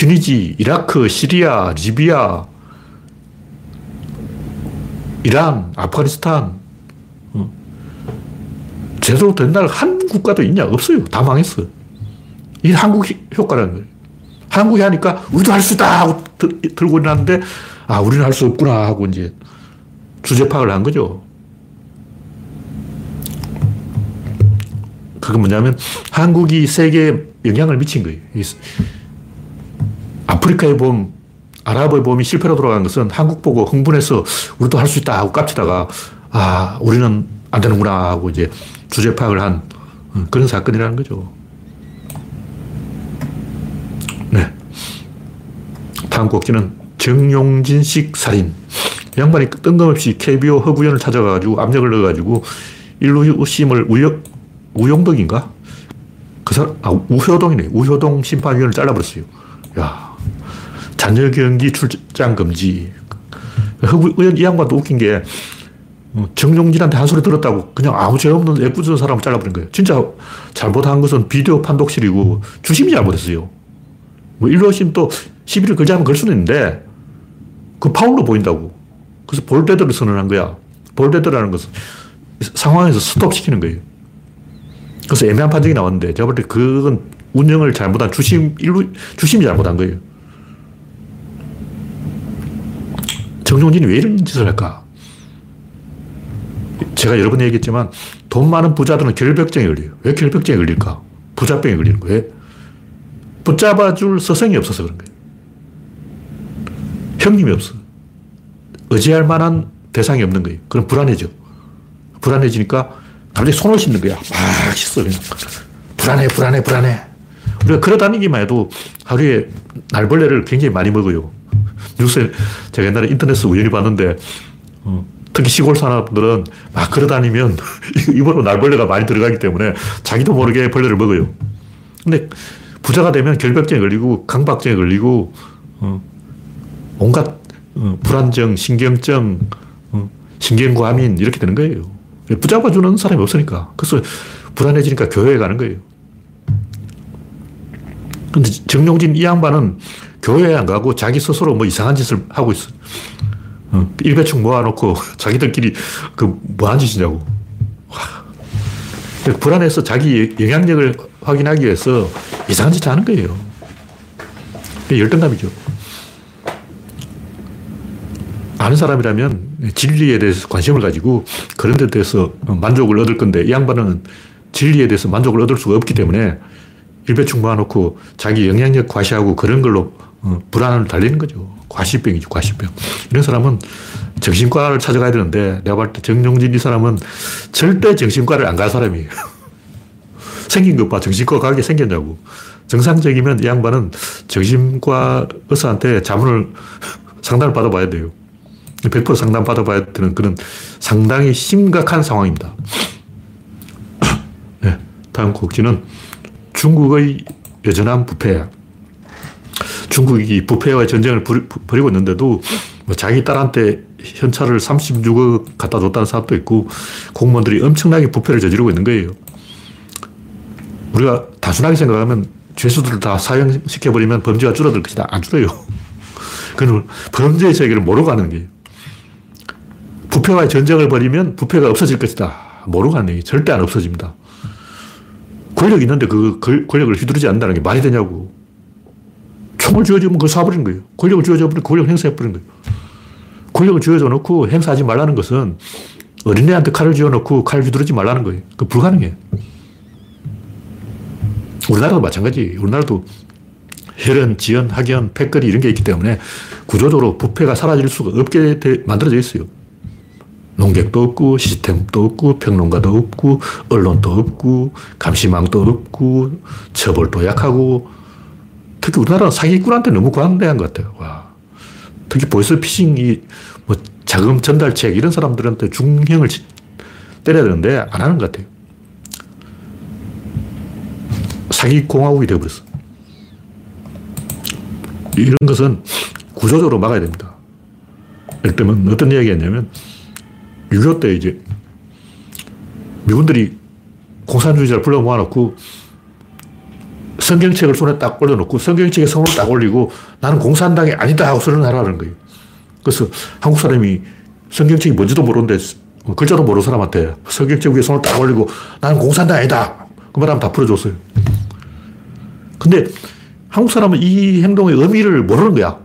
튀니지, 이라크, 시리아, 리비아, 이란, 아프가니스탄, 어. 제대로 된 나라 한 국가도 있냐? 없어요. 다 망했어. 이게 한국 효과라는 거예요. 한국이 하니까 우리도 할 수 있다 하고 들고 일어났는데, 아, 우리는 할 수 없구나 하고 이제 주제 파악을 한 거죠. 그건 뭐냐면 한국이 세계에 영향을 미친 거예요. 아프리카의 봄, 아랍의 봄이 실패로 돌아간 것은 한국 보고 흥분해서 우리도 할 수 있다 하고 깝치다가 아, 우리는 안 되는구나 하고 이제 주제 파악을 한 어, 그런 사건이라는 거죠. 네. 다음 곡지는 정용진식 살인. 양반이 뜬금없이 KBO 허구연을 찾아가지고 압력을 넣어가지고 일루심을 우영, 우용덕인가? 그 사람, 아, 우효동이네. 우효동 심판위원을 잘라버렸어요. 야, 자녀 경기 출장 금지. 의원 이 양반도 웃긴 게 어, 정용진한테 한 소리 들었다고 그냥 아무 죄 없는 애꿎은 사람을 잘라버린 거예요. 진짜 잘못한 것은 비디오 판독실이고 주심이 잘못했어요. 뭐 일로심 또 시비를 걸자면 걸 수는 있는데 그 파울로 보인다고. 그래서 볼데드를 선언한 거야. 볼데드라는 것은 상황에서 스톱시키는 거예요. 그래서 애매한 판정이 나왔는데 제가 볼 때 그건 운영을 잘못한 주심, 일루, 주심이 잘못한 거예요. 정용진이 왜 이런 짓을 할까? 제가 여러 번 얘기했지만 돈 많은 부자들은 결벽증에 걸려요. 왜 결벽증에 걸릴까? 부자병에 걸리는 거예요. 붙잡아줄 서성이 없어서 그런 거예요. 형님이 없어. 의지할 만한 대상이 없는 거예요. 그럼 불안해져. 불안해지니까 갑자기 손을 씻는 거야. 막 씻어. 그냥. 불안해, 불안해, 불안해. 우리가 걸어 다니기만 해도 하루에 날벌레를 굉장히 많이 먹어요. 뉴스에 제가 옛날에 인터넷에서 우연히 봤는데 어, 특히 시골 사람들은 막 걸어 다니면 입으로 *laughs* 날벌레가 많이 들어가기 때문에 자기도 모르게 벌레를 먹어요. 근데 부자가 되면 결벽증에 걸리고 강박증에 걸리고 어, 온갖 어, 불안정, 신경증, 어, 신경과민 이렇게 되는 거예요. 붙잡아주는 사람이 없으니까. 그래서 불안해지니까 교회에 가는 거예요. 근데 정용진 이 양반은 교회에 안 가고 자기 스스로 뭐 이상한 짓을 하고 있어. 어, 일배충 모아놓고 *laughs* 자기들끼리 그 뭐한 짓이냐고. 불안해서 자기 영향력을 확인하기 위해서 이상한 짓 하는 거예요. 열등감이죠. 아는 사람이라면 진리에 대해서 관심을 가지고 그런 데 대해서 만족을 얻을 건데 이 양반은 진리에 대해서 만족을 얻을 수가 없기 때문에 일배충 모아놓고 자기 영향력 과시하고 그런 걸로 어, 불안을 달리는 거죠. 과시병이죠, 과시병. 이런 사람은 정신과를 찾아가야 되는데 내가 볼 때 정용진 이 사람은 절대 정신과를 안 갈 사람이에요. *laughs* 생긴 것 봐. 정신과 가게 생겼냐고. 정상적이면 이 양반은 정신과 의사한테 자문을 *laughs* 상담을 받아봐야 돼요. 100% 상담 받아봐야 되는 그런 상당히 심각한 상황입니다. *laughs* 네, 다음 곡지는 중국의 여전한 부패. 중국이 부패와의 전쟁을 벌이고 있는데도 뭐 자기 딸한테 현찰을 36억 갖다 줬다는 사람도 있고 공무원들이 엄청나게 부패를 저지르고 있는 거예요. 우리가 단순하게 생각하면 죄수들을 다 사형시켜버리면 범죄가 줄어들 것이다. 안 줄어요. *laughs* 그건 범죄의 세계를 모르고 가는 거예요. 부패와의 전쟁을 벌이면 부패가 없어질 것이다. 모르고 가는 얘기 절대 안 없어집니다. 권력이 있는데 그 권력을 휘두르지 않는다는 게 말이 되냐고. 총을 쥐어주면 그걸 쏴버리는 거예요. 권력을 쥐어줘버리면 권력을 행사해버리는 거예요. 권력을 쥐어줘 놓고 행사하지 말라는 것은 어린애한테 칼을 쥐어 놓고 칼을 휘두르지 말라는 거예요. 그 불가능해. 우리나라도 마찬가지. 우리나라도 혈연, 지연, 학연, 패거리 이런 게 있기 때문에 구조적으로 부패가 사라질 수가 없게 만들어져 있어요. 농객도 없고, 시스템도 없고, 평론가도 없고, 언론도 없고, 감시망도 없고, 처벌도 약하고, 특히 우리나라는 사기꾼한테 너무 관대한 것 같아요. 와. 특히 보이스피싱이 뭐 자금 전달책 이런 사람들한테 중형을 때려야 되는데 안 하는 것 같아요. 사기공화국이 되어버렸어. 이런 것은 구조적으로 막아야 됩니다. 예를 들면 어떤 이야기였냐면 6.25때 이제 미군들이 공산주의자를 불러 모아놓고 성경책을 손에 딱 올려놓고 성경책에 손을 딱 올리고 나는 공산당이 아니다 하고 선언하라는 거예요. 그래서 한국 사람이 성경책이 뭔지도 모르는데 글자도 모르는 사람한테 성경책 위에 손을 딱 올리고 나는 공산당 아니다. 그 말하면 다 풀어줬어요. 근데 한국 사람은 이 행동의 의미를 모르는 거야.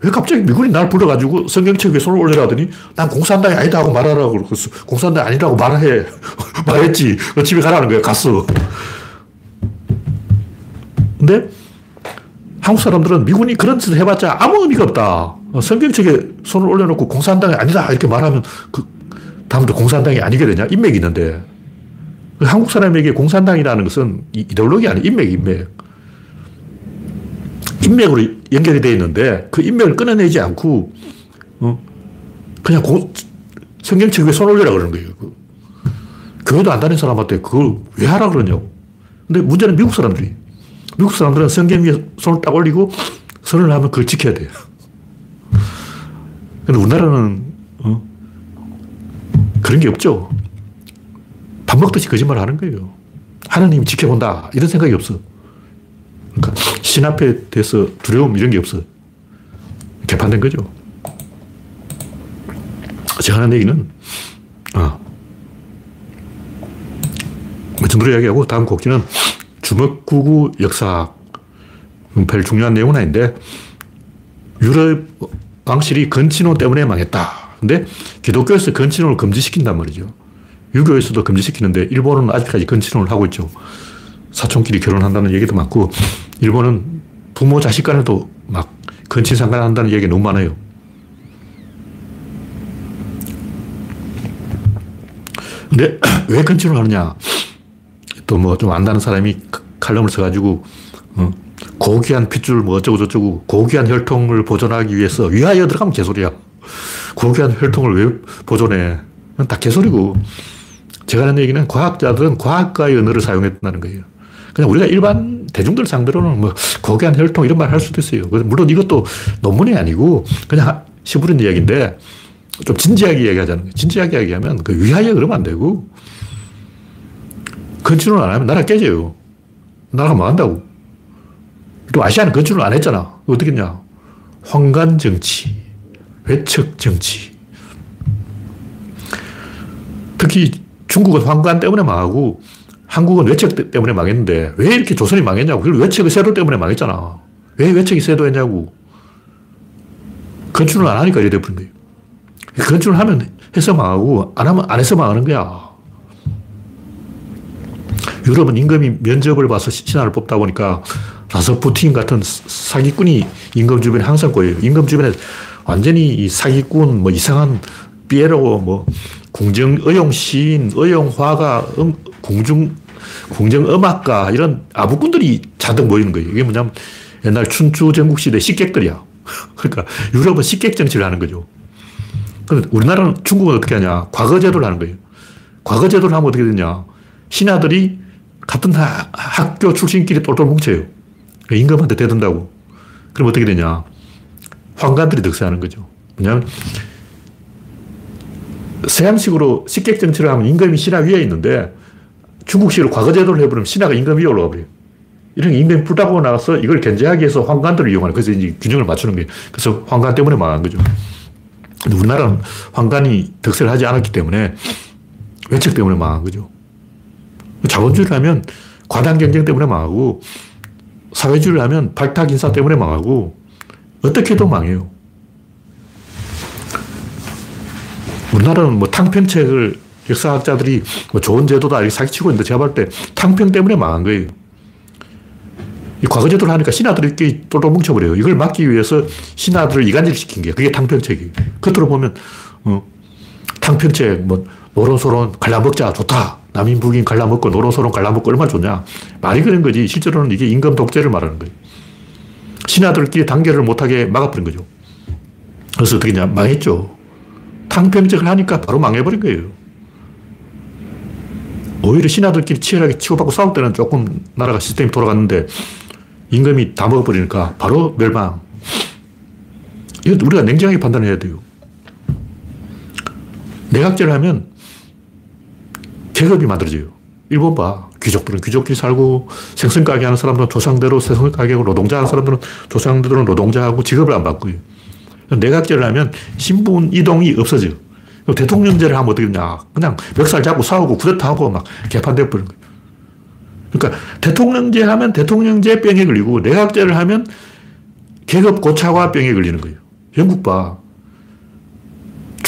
왜 갑자기 미군이 날 불러가지고 성경책 위에 손을 올리라 하더니 난 공산당이 아니다 하고 말하라고 그래서 공산당 아니라고 말해. *laughs* 말했지. 집에 가라는 거야. 갔어. 근데 한국 사람들은 미군이 그런 짓을 해봤자 아무 의미가 없다. 성경책에 손을 올려놓고 공산당이 아니다. 이렇게 말하면 그 다음부터 공산당이 아니게 되냐? 인맥이 있는데. 한국 사람에게 공산당이라는 것은 이데올로기 아니 인맥, 인맥. 인맥으로 연결이 되어 있는데 그 인맥을 끊어내지 않고, 어? 그냥 고, 성경책 위에 손 올리라 그러는 거예요. 그. 교회도 안 다닌 사람한테 그걸 왜 하라 그러냐고. 근데 문제는 미국 사람들이. 미국 사람들은 성경 위에 손을 딱 올리고 선을 하면 그걸 지켜야 돼요. 근데 우리나라는, 어? 그런 게 없죠. 밥 먹듯이 거짓말 하는 거예요. 하나님이 지켜본다. 이런 생각이 없어. 그러니까 신 앞에 대해서 두려움 이런 게 없어. 개판된 거죠. 제가 하는 얘기는, 어. 뭐 정도로 이야기하고 다음 곡지는 주먹구구 역사. 별 중요한 내용은 아닌데, 유럽 왕실이 건친호 때문에 망했다. 근데 기독교에서 건친호를 금지시킨단 말이죠. 유교에서도 금지시키는데, 일본은 아직까지 건친호를 하고 있죠. 사촌끼리 결혼한다는 얘기도 많고, 일본은 부모 자식 간에도 막 건친상간 한다는 얘기가 너무 많아요. 근데 *clears throat* 왜 건친을 하느냐? 또 뭐 좀 안다는 사람이 칼럼을 써가지고, 어, 고귀한 핏줄 뭐 어쩌고 저쩌고 고귀한 혈통을 보존하기 위해서 위하여 들어가면 개소리야. 고귀한 혈통을 왜 보존해? 다 개소리고. 제가 하는 얘기는 과학자들은 과학과의 언어를 사용했다는 거예요. 그냥 우리가 일반 대중들 상대로는 뭐 고귀한 혈통 이런 말 할 수도 있어요. 물론 이것도 논문이 아니고 그냥 시부린 이야기인데 좀 진지하게 이야기하자는 거예요. 진지하게 이야기하면 그 위하여 그러면 안 되고 건축을 안 하면 나라 깨져요. 나라가 망한다고. 또 아시아는 건축을 안 했잖아. 어떻게 했냐. 황간 정치, 외척 정치. 특히 중국은 황간 때문에 망하고 한국은 외척 때문에 망했는데 왜 이렇게 조선이 망했냐고. 그리고 외척의 세도 때문에 망했잖아. 왜 외척이 세도했냐고. 건축을 안 하니까 이래 돼버린 거예요. 건축을 하면 해서 망하고 안 하면 안 해서 망하는 거야. 유럽은 임금이 면접을 봐서 신하를 뽑다 보니까 라서푸틴 같은 사기꾼이 임금 주변에 항상 꼬여요. 임금 주변에 완전히 이 사기꾼, 뭐 이상한 삐에로, 뭐 궁정, 의용 시인, 의용 화가, 음, 궁중 공정음악가, 이런 아부꾼들이 잔뜩 모이는 거예요. 이게 뭐냐면 옛날 춘추 전국 시대 식객들이야. *laughs* 그러니까 유럽은 식객 정치를 하는 거죠. 근데 우리나라는 중국은 어떻게 하냐. 과거제도를 하는 거예요. 과거제도를 하면 어떻게 되냐. 신하들이 같은 하, 학교 출신끼리 똘똘 뭉쳐요. 임금한테 대든다고. 그럼 어떻게 되냐. 황관들이 득세하는 거죠. 왜냐하면 서양식으로 식객 정치를 하면 임금이 신하 위에 있는데 중국식으로 과거제도를 해버리면 신하가 임금 위에 올라가 버려요. 이런 임금이 불타고 나가서 이걸 견제하기 위해서 황관들을 이용하는 그래서 이제 균형을 맞추는 거예요. 그래서 황관 때문에 망한 거죠. 근데 우리나라는 황관이 득세를 하지 않았기 때문에 외척 때문에 망한 거죠. 자본주의를 하면 과당 경쟁 때문에 망하고 사회주의를 하면 발탁 인사 때문에 망하고 어떻게 해도 망해요. 우리나라는 뭐 탕평책을 역사학자들이 뭐 좋은 제도다 이렇게 사기치고 있는데 제가 볼때 탕평 때문에 망한 거예요. 이 과거 제도를 하니까 신하들이 이렇게 똘똘 뭉쳐버려요. 이걸 막기 위해서 신하들을 이간질 시킨 게 그게 탕평책이에요. 겉으로 보면 어, 탕평책 뭐 노론소론 갈라먹자 좋다. 남인 북인 갈라먹고 노론소론 갈라먹고 얼마나 좋냐. 말이 그런 거지 실제로는 이게 임금 독재를 말하는 거예요. 신하들끼리 단결을 못하게 막아버린 거죠. 그래서 어떻게 냐 망했죠. 탕평책을 하니까 바로 망해버린 거예요. 오히려 신하들끼리 치열하게 치고받고 싸울 때는 조금 나라가 시스템이 돌아갔는데 임금이 다 먹어버리니까 바로 멸망. 이건 우리가 냉정하게 판단해야 돼요. 내각제를 하면 계급이 만들어져요. 일본 봐. 귀족들은 귀족끼리 살고 생선 가게 하는 사람들은 조상대로 생선 가게 하고 노동자 하는 사람들은 조상대로 노동자하고 직업을 안 바꿔요. 내각제를 하면 신분 이동이 없어져. 대통령제를 하면 어떻게 되냐. 그냥 멱살 잡고 싸우고 쿠데타하고 막 개판돼 버리는 거예요. 그러니까 대통령제 하면 대통령제 병에 걸리고 내각제를 하면 계급 고차화 병에 걸리는 거예요. 영국 봐.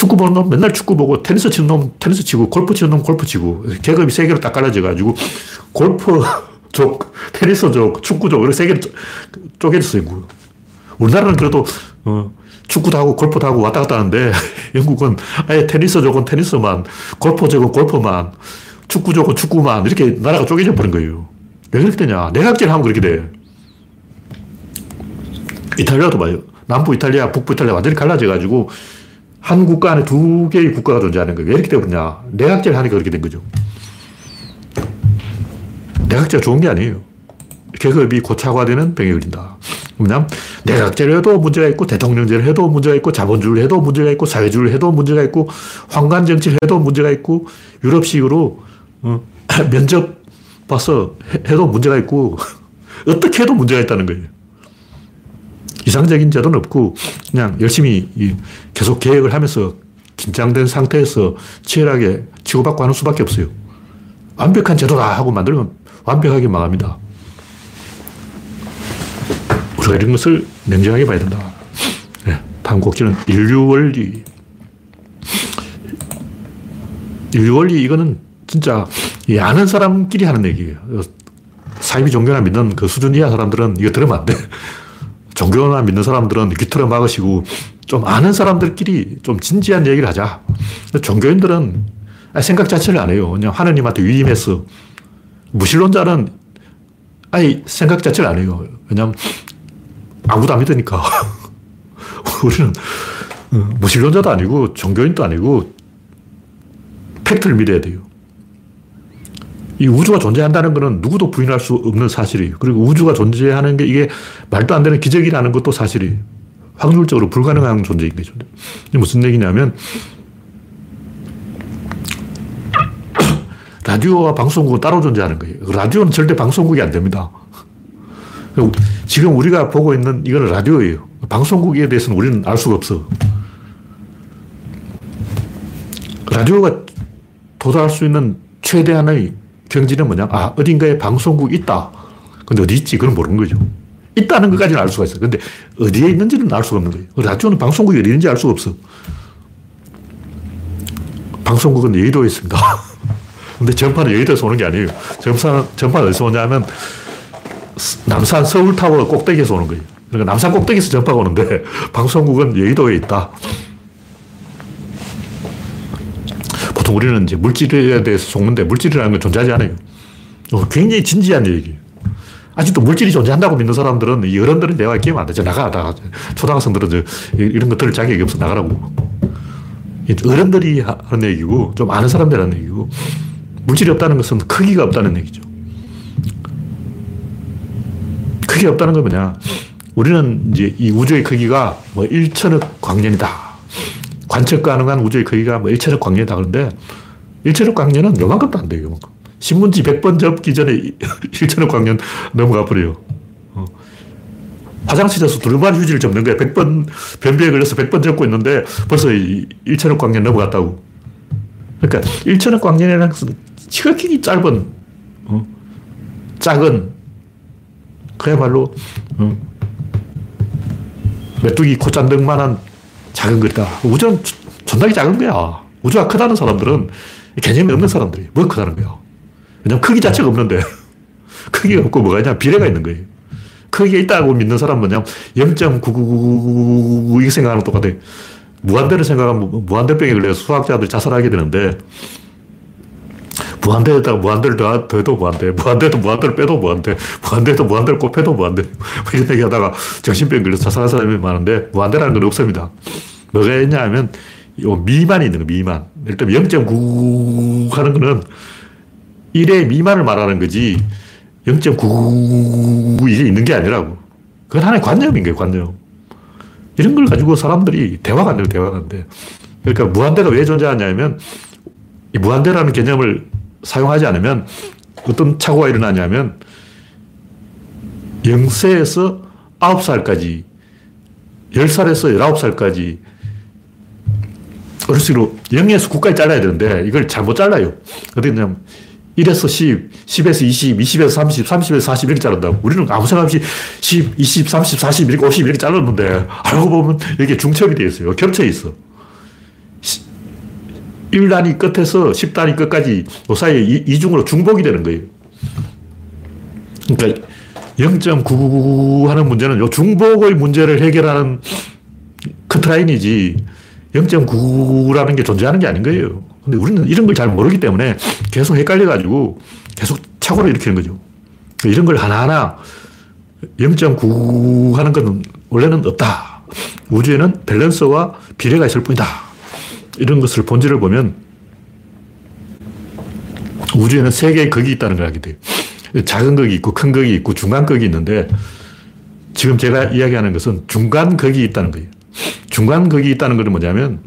축구 보는 놈 맨날 축구 보고 테니스 치는 놈 테니스 치고 골프 치는 놈 골프 치고 계급이 세 개로 딱 갈라져 가지고 골프 *laughs* 족, 테니스 족, 축구 족 이렇게 세 개로 쪼개졌어요. 우리나라는 그래도 어, 축구도 하고 골프도 하고 왔다 갔다 하는데 *laughs* 영국은 아예 테니스 족은 테니스만 골프 족은 골프만 축구 족은 축구만 이렇게 나라가 쪼개져 버린 거예요. 왜 그렇게 되냐. 내각제를 하면 그렇게 돼. 이탈리아도 봐요. 남부 이탈리아, 북부 이탈리아 완전히 갈라져 가지고 한 국가 안에 두 개의 국가가 존재하는 거예요. 왜 이렇게 되었냐. 내각제를 하니까 그렇게 된 거죠. 내각제가 좋은 게 아니에요. 계급이 고착화되는 병에 걸린다. 뭐냐 내각제를 해도 문제가 있고, 대통령제를 해도 문제가 있고, 자본주의를 해도 문제가 있고, 사회주의를 해도 문제가 있고, 황관 정치를 해도 문제가 있고, 유럽식으로 어, *laughs* 면접 봐서 해도 문제가 있고, *laughs* 어떻게 해도 문제가 있다는 거예요. 이상적인 제도는 없고 그냥 열심히 계속 계획을 하면서 긴장된 상태에서 치열하게 치고받고 하는 수밖에 없어요. 완벽한 제도다 하고 만들면 완벽하게 망합니다. 우리가 이런 것을 냉정하게 봐야 된다. 네, 다음 곡지는 인류 원리. 인류 원리 이거는 진짜 아는 사람끼리 하는 얘기예요. 사이비 종교나 믿는 그 수준 이하 사람들은 이거 들으면 안 돼. 종교나 믿는 사람들은 귀틀어 막으시고 좀 아는 사람들끼리 좀 진지한 얘기를 하자. 종교인들은 생각 자체를 안 해요. 그냥 하느님한테 위임해서. 무신론자는 아예 생각 자체를 안 해요. 왜냐면 아무도 안 믿으니까. *laughs* 우리는 어, 무신론자도 아니고 종교인도 아니고 팩트를 믿어야 돼요. 이 우주가 존재한다는 것은 누구도 부인할 수 없는 사실이에요. 그리고 우주가 존재하는 게 이게 말도 안 되는 기적이라는 것도 사실이에요. 확률적으로 불가능한 존재인 거죠. 이게 무슨 얘기냐면, *coughs* 라디오와 방송국은 따로 존재하는 거예요. 라디오는 절대 방송국이 안 됩니다. 지금 우리가 보고 있는 이거는 라디오예요. 방송국에 대해서는 우리는 알 수가 없어. 라디오가 도달할 수 있는 최대한의 경지는 뭐냐? 아, 어딘가에 방송국이 있다. 근데 어디 있지? 그건 모르는 거죠. 있다는 것까지는 알 수가 있어요. 근데 어디에 있는지는 알 수가 없는 거예요. 라디오는 방송국이 어디 있는지 알 수가 없어. 방송국은 여의도에 있습니다. *laughs* 근데 전파는 여의도에서 오는 게 아니에요. 전파, 전파는 어디서 오냐면 남산 서울타워 꼭대기에서 오는 거예요. 그러니까 남산 꼭대기에서 전파가 오는데 *laughs* 방송국은 여의도에 있다. 보통 우리는 이제 물질에 대해서 속는데 물질이라는 건 존재하지 않아요. 어, 굉장히 진지한 얘기. 아직도 물질이 존재한다고 믿는 사람들은 이 어른들은 내가 끼면 안 되죠. 나가, 나가. 초등학생들은 저 이런 거 들을 자격이 없어. 나가라고. 어른들이 하는 얘기고, 좀 아는 사람들 하는 얘기고, 물질이 없다는 것은 크기가 없다는 얘기죠. 크기가 없다는 건 뭐냐. 우리는 이제 이 우주의 크기가 뭐 1천억 광년이다. 관측 가능한 우주의 크기가 뭐 1천억 광년이다. 그런데 1천억 광년은 요만큼도 안 돼요. 요만큼. 신문지 100번 접기 전에 1천억 *laughs* 광년 넘어가 버려요. 어. 화장실에서 두루마리 휴지를 접는 거야. 100번 변비에 걸려서 100번 접고 있는데 벌써 1천억 광년 넘어갔다고. 그러니까 1천억 광년이라는 것은 지극히 짧은, 어? 작은, 그야말로, 어? 메뚜기 콧잔등만한 작은 거다. 우주는 존나게 작은 거야. 우주가 크다는 사람들은 개념이 없는 사람들이 뭐 크다는 거야. 왜냐면 크기 자체가 없는데. *laughs* 크기가 없고 뭐가 있냐? 비례가 있는 거예요. 크기가 있다고 믿는 사람은 뭐냐? 0.999 이렇게 생각하는 똑같아. 무한대를 생각하면 무한대병에 걸려서 수학자들이 자살하게 되는데, 무한대에다가 무한대를 더, 더해도 무한대, 무한대도 무한대를 빼도 무한대, 무한대도 무한대를 곱해도 무한대. *laughs* 뭐 이런 얘기 하다가 정신병 걸려서 자살한 사람이 많은데, 무한대라는 건 없습니다. 뭐가 있냐 하면, 요 미만이 있는 거, 미만. 일단 0.9 하는 거는 1의 미만을 말하는 거지, 0.9 이게 있는 게 아니라고. 그건 하나의 관념인 거예요, 관념. 이런 걸 가지고 사람들이 대화가 안 돼요, 대화가 안 돼. 그러니까 무한대가 왜 존재하냐면, 이 무한대라는 개념을 사용하지 않으면 어떤 착오가 일어나냐면 0세에서 9살까지 10살에서 19살까지 어르신으로 0에서 9까지 잘라야 되는데 이걸 잘못 잘라요. 어떻게 했냐면 1에서 10, 10에서 20, 20에서 30, 30에서 40 이렇게 자른다고. 우리는 아무 생각 없이 10, 20, 30, 40, 이렇게 50 이렇게 잘랐는데 알고 보면 이게 중첩이 되어 있어요. 겹쳐 있어. 1단위 끝에서 10단위 끝까지 그 사이에 이중으로 중복이 되는 거예요. 그러니까 0.999 하는 문제는 요 중복의 문제를 해결하는 커트라인이지 0.999라는 게 존재하는 게 아닌 거예요. 근데 우리는 이런 걸 잘 모르기 때문에 계속 헷갈려가지고 계속 착오를 일으키는 거죠. 이런 걸 하나하나 0.9 하는 건 원래는 없다. 우주에는 밸런스와 비례가 있을 뿐이다. 이런 것을 본질을 보면 우주에는 세 개의 극이 있다는 걸 알게 돼요. 작은 극이 있고 큰 극이 있고 중간 극이 있는데 지금 제가 이야기하는 것은 중간 극이 있다는 거예요. 중간 극이 있다는 것은 뭐냐면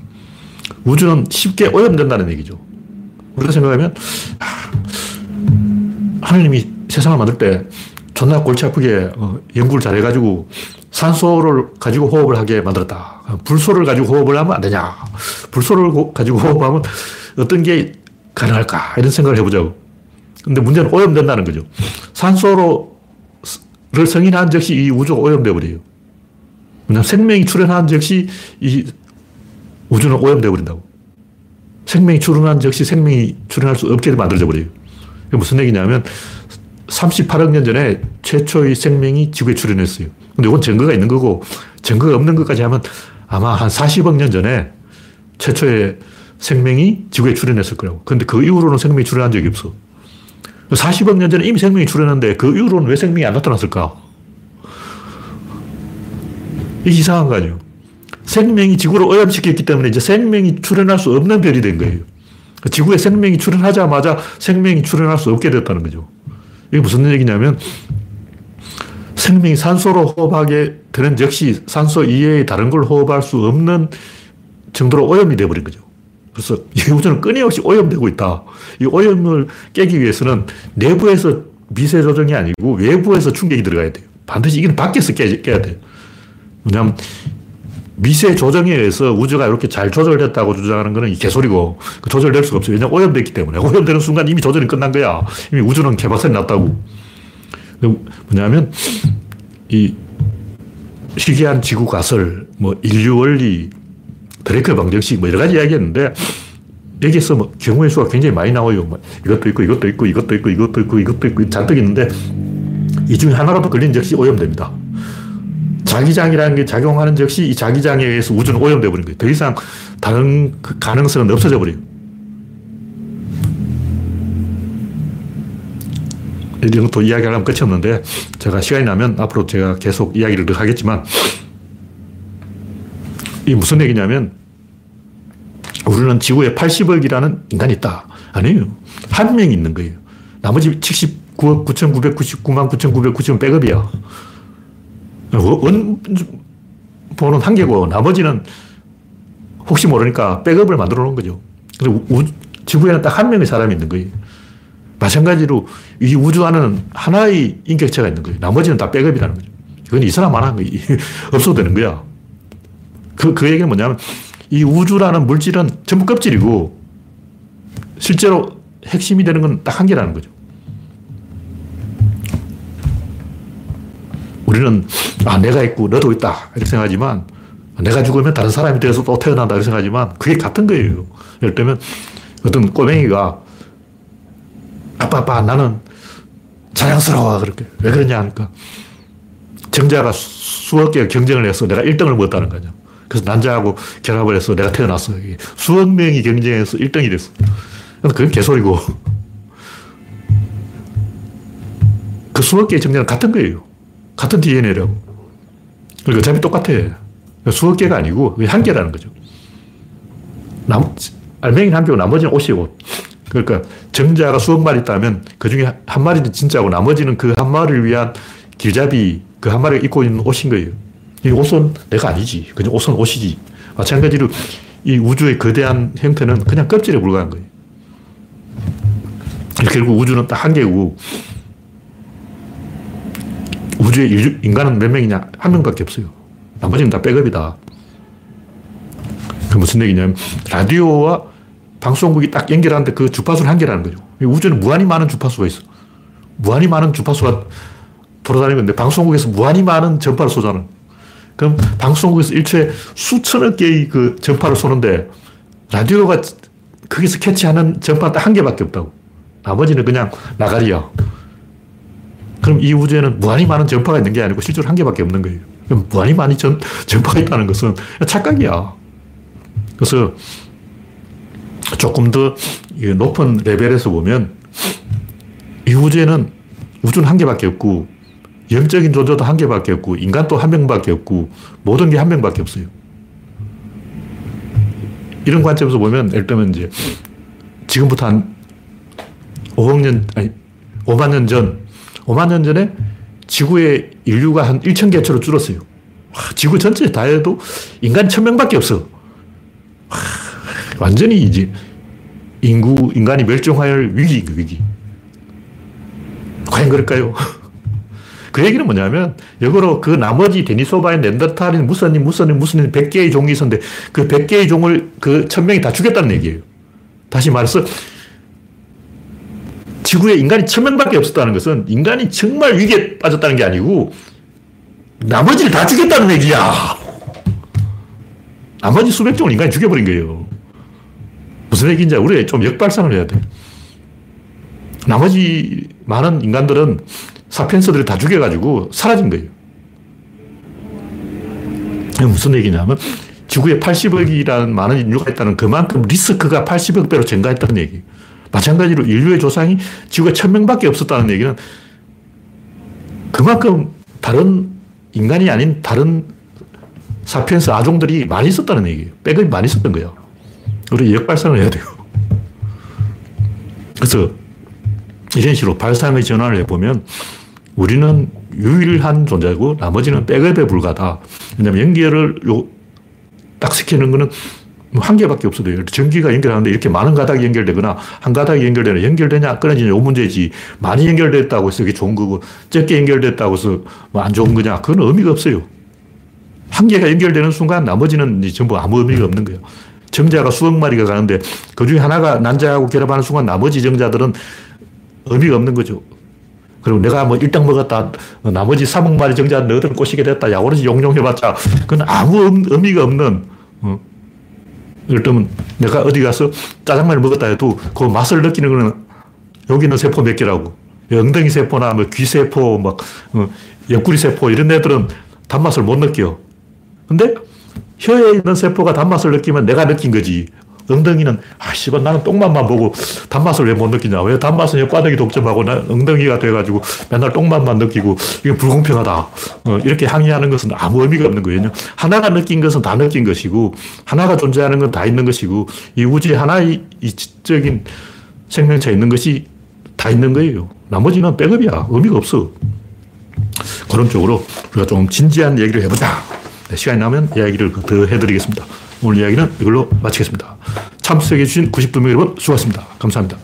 우주는 쉽게 오염된다는 얘기죠. 우리가 생각하면 하느님이 세상을 만들 때 존나 골치 아프게 어, 연구를 잘해가지고 산소를 가지고 호흡을 하게 만들었다. 불소를 가지고 호흡을 하면 안 되냐. 불소를 가지고 호흡하면 어떤 게 가능할까. 이런 생각을 해보자고. 근데 문제는 오염된다는 거죠. 산소를 성인한 즉시 이 우주가 오염돼 버려요. 왜냐하면 생명이 출현한 즉시 이 우주는 오염돼 버린다고. 생명이 출현한 즉시 생명이 출현할 수 없게 만들어져 버려요. 무슨 얘기냐면 38억 년 전에 최초의 생명이 지구에 출현했어요. 근데 이건 증거가 있는 거고 증거가 없는 것까지 하면 아마 한 40억 년 전에 최초의 생명이 지구에 출현했을 거라고. 근데 그 이후로는 생명이 출현한 적이 없어. 40억 년 전에 이미 생명이 출현했는데 그 이후로는 왜 생명이 안 나타났을까? 이게 이상한 거 아니에요. 생명이 지구를 오염시켰기 때문에 이제 생명이 출현할 수 없는 별이 된 거예요. 지구에 생명이 출현하자마자 생명이 출현할 수 없게 됐다는 거죠. 이게 무슨 얘기냐면 생명이 산소로 호흡하게 되는 즉시 산소 이외의 다른 걸 호흡할 수 없는 정도로 오염이 되어버린 거죠. 그래서 이 우주는 끊임없이 오염되고 있다. 이 오염을 깨기 위해서는 내부에서 미세 조정이 아니고 외부에서 충격이 들어가야 돼요. 반드시 이건 밖에서 깨, 깨야 돼요. 왜냐하면 미세 조정에 의해서 우주가 이렇게 잘 조절됐다고 주장하는 거는 개소리고 그 조절될 수가 없어요. 왜냐하면 오염됐기 때문에. 오염되는 순간 이미 조절이 끝난 거야. 이미 우주는 개박살이 났다고. 뭐냐면 이 희귀한 지구 가설, 뭐 인류 원리, 드레이크 방정식 뭐 여러 가지 이야기했는데 여기서 뭐 경우의 수가 굉장히 많이 나와요. 뭐 이것도 있고 이것도 있고 이것도 있고 이것도 있고 이것도 있고 잔뜩 있는데 이 중에 하나라도 걸린 즉시 오염됩니다. 자기장이라는 게 작용하는 즉시 이 자기장에 의해서 우주는 오염돼 버린 거예요. 더 이상 다른 그 가능성은 없어져 버려요. 이런 것도 이야기하려면 끝이 없는데 제가 시간이 나면 앞으로 제가 계속 이야기를 하겠지만 이 무슨 얘기냐면 우리는 지구에 80억이라는 인간이 있다. 아니에요. 한 명이 있는 거예요. 나머지 79억 9,999만 9,990은 백업이야. 원본은 한 개고 나머지는 혹시 모르니까 백업을 만들어 놓은 거죠. 그리고 지구에는 딱 한 명의 사람이 있는 거예요. 마찬가지로 이 우주 안에는 하나의 인격체가 있는 거예요. 나머지는 다 백업이라는 거죠. 이건 이 사람 하나 없어도 되는 거야. 그, 그 얘기는 뭐냐면 이 우주라는 물질은 전부 껍질이고 실제로 핵심이 되는 건 딱 한 개라는 거죠. 우리는 아, 내가 있고 너도 있다. 이렇게 생각하지만 내가 죽으면 다른 사람이 되어서 또 태어난다. 이렇게 생각하지만 그게 같은 거예요. 예를 들면 어떤 꼬맹이가 아빠, 아빠, 나는 자랑스러워. 그렇게. 왜 그러냐 하니까 정자가 수억 개가 경쟁을 해서 내가 1등을 먹었다는 거죠. 그래서 난자하고 결합을 해서 내가 태어났어. 수억 명이 경쟁해서 1등이 됐어. 그건 개소리고. 그 수억 개의 정자는 같은 거예요. 같은 DNA라고. 그러니까 어차피 똑같아. 수억 개가 아니고 한 개라는 거죠. 남, 알맹이는 한 개고 나머지는 옷이고. 그러니까 정자가 수억 마리 있다면 그 중에 한 마리는 진짜고 나머지는 그 한 마리를 위한 길잡이 그 한 마리가 입고 있는 옷인 거예요. 이 옷은 내가 아니지. 그냥 옷은 옷이지. 마찬가지로 이 우주의 거대한 형태는 그냥 껍질에 불과한 거예요. 결국 우주는 딱 한 개고 우주의 인간은 몇 명이냐? 한 명밖에 없어요. 나머지는 다 백업이다. 그 무슨 얘기냐면 라디오와 방송국이 딱 연결하는데 그 주파수는 한 개라는 거죠. 우주는 무한히 많은 주파수가 있어. 무한히 많은 주파수가 돌아다니는데 방송국에서 무한히 많은 전파를 쏘잖아. 그럼 방송국에서 일초에 수천억 개의 그 전파를 쏘는데 라디오가 거기서 캐치하는 전파 딱 한 개밖에 없다고. 나머지는 그냥 나가리야. 그럼 이 우주에는 무한히 많은 전파가 있는 게 아니고 실제로 한 개밖에 없는 거예요. 그럼 무한히 많이 전, 전파가 있다는 것은 착각이야. 그래서 조금 더 높은 레벨에서 보면 이 우주에는 우주는 한 개밖에 없고 영적인 존재도 한 개밖에 없고 인간도 한 명밖에 없고 모든 게 한 명밖에 없어요. 이런 관점에서 보면 예를 들면 이제 지금부터 한 5억 년, 아니 5만 년 전, 5만 년 전에 지구의 인류가 한 1천 개체로 줄었어요. 와, 지구 전체 다 해도 인간 천명밖에 없어. 와, 완전히 이제 인구, 인간이 멸종할 위기, 그 위기. 과연 그럴까요? *laughs* 그 얘기는 뭐냐면, 역으로 그 나머지 데니소바인, 넨더탈인, 무선인, 무선인, 무선인 100개의 종이 있었는데, 그 100개의 종을 그 1000명이 다 죽였다는 얘기예요. 다시 말해서, 지구에 인간이 1000명밖에 없었다는 것은 인간이 정말 위기에 빠졌다는 게 아니고, 나머지를 다 죽였다는 얘기야. 나머지 수백 종을 인간이 죽여버린 거예요. 무슨 얘기인지 우리 좀 역발상을 해야 돼. 나머지 많은 인간들은 사피엔스들을 다 죽여가지고 사라진 거예요. 무슨 얘기냐면 지구에 80억이라는 많은 인류가 있다는 그만큼 리스크가 80억 배로 증가했다는 얘기. 마찬가지로 인류의 조상이 지구에 1000명밖에 없었다는 얘기는 그만큼 다른 인간이 아닌 다른 사피엔스 아종들이 많이 있었다는 얘기예요. 백업이 많이 있었던 거예요. 우리 역발상을 해야 돼요. 그래서 이런 식으로 발상의 전환을 해보면 우리는 유일한 존재고 나머지는 백업에 불과하다. 왜냐면 연결을 요, 딱 시키는 거는 뭐 한 개밖에 없어요. 전기가 연결하는데 이렇게 많은 가닥이 연결되거나 한 가닥이 연결되나 연결되냐 끊어지냐 요 문제지. 많이 연결됐다고 해서 이게 좋은 거고 적게 연결됐다고 해서 뭐 안 좋은 거냐. 그건 의미가 없어요. 한 개가 연결되는 순간 나머지는 전부 아무 의미가 없는 거예요. 정자가 수억 마리가 가는데 그 중에 하나가 난자하고 결합하는 순간 나머지 정자들은 의미가 없는 거죠. 그리고 내가 뭐 1등 먹었다. 나머지 3억 마리 정자 너희들은 꼬시게 됐다. 야오르지 용용해봤자 그건 아무 의미가 없는 어. 예를 들면 내가 어디 가서 짜장면을 먹었다 해도 그 맛을 느끼는 거는 여기 있는 세포 몇 개라고. 엉덩이 세포나 뭐 귀세포, 막, 어, 옆구리 세포 이런 애들은 단맛을 못 느껴. 근데 혀에 있는 세포가 단맛을 느끼면 내가 느낀 거지. 엉덩이는, 아, 씨발, 나는 똥맛만 보고 단맛을 왜 못 느끼냐. 왜 단맛은 꽈배기 독점하고 나 엉덩이가 돼가지고 맨날 똥맛만 느끼고 이게 불공평하다. 어, 이렇게 항의하는 것은 아무 의미가 없는 거예요. 하나가 느낀 것은 다 느낀 것이고, 하나가 존재하는 건 다 있는 것이고, 이 우주에 하나의 이적인 생명체 있는 것이 다 있는 거예요. 나머지는 백업이야. 의미가 없어. 그런 쪽으로 우리가 좀 진지한 얘기를 해보자. 네, 시간이 나면 이야기를 더 해드리겠습니다. 오늘 이야기는 이걸로 마치겠습니다. 참석해주신 92명 여러분 수고하셨습니다. 감사합니다.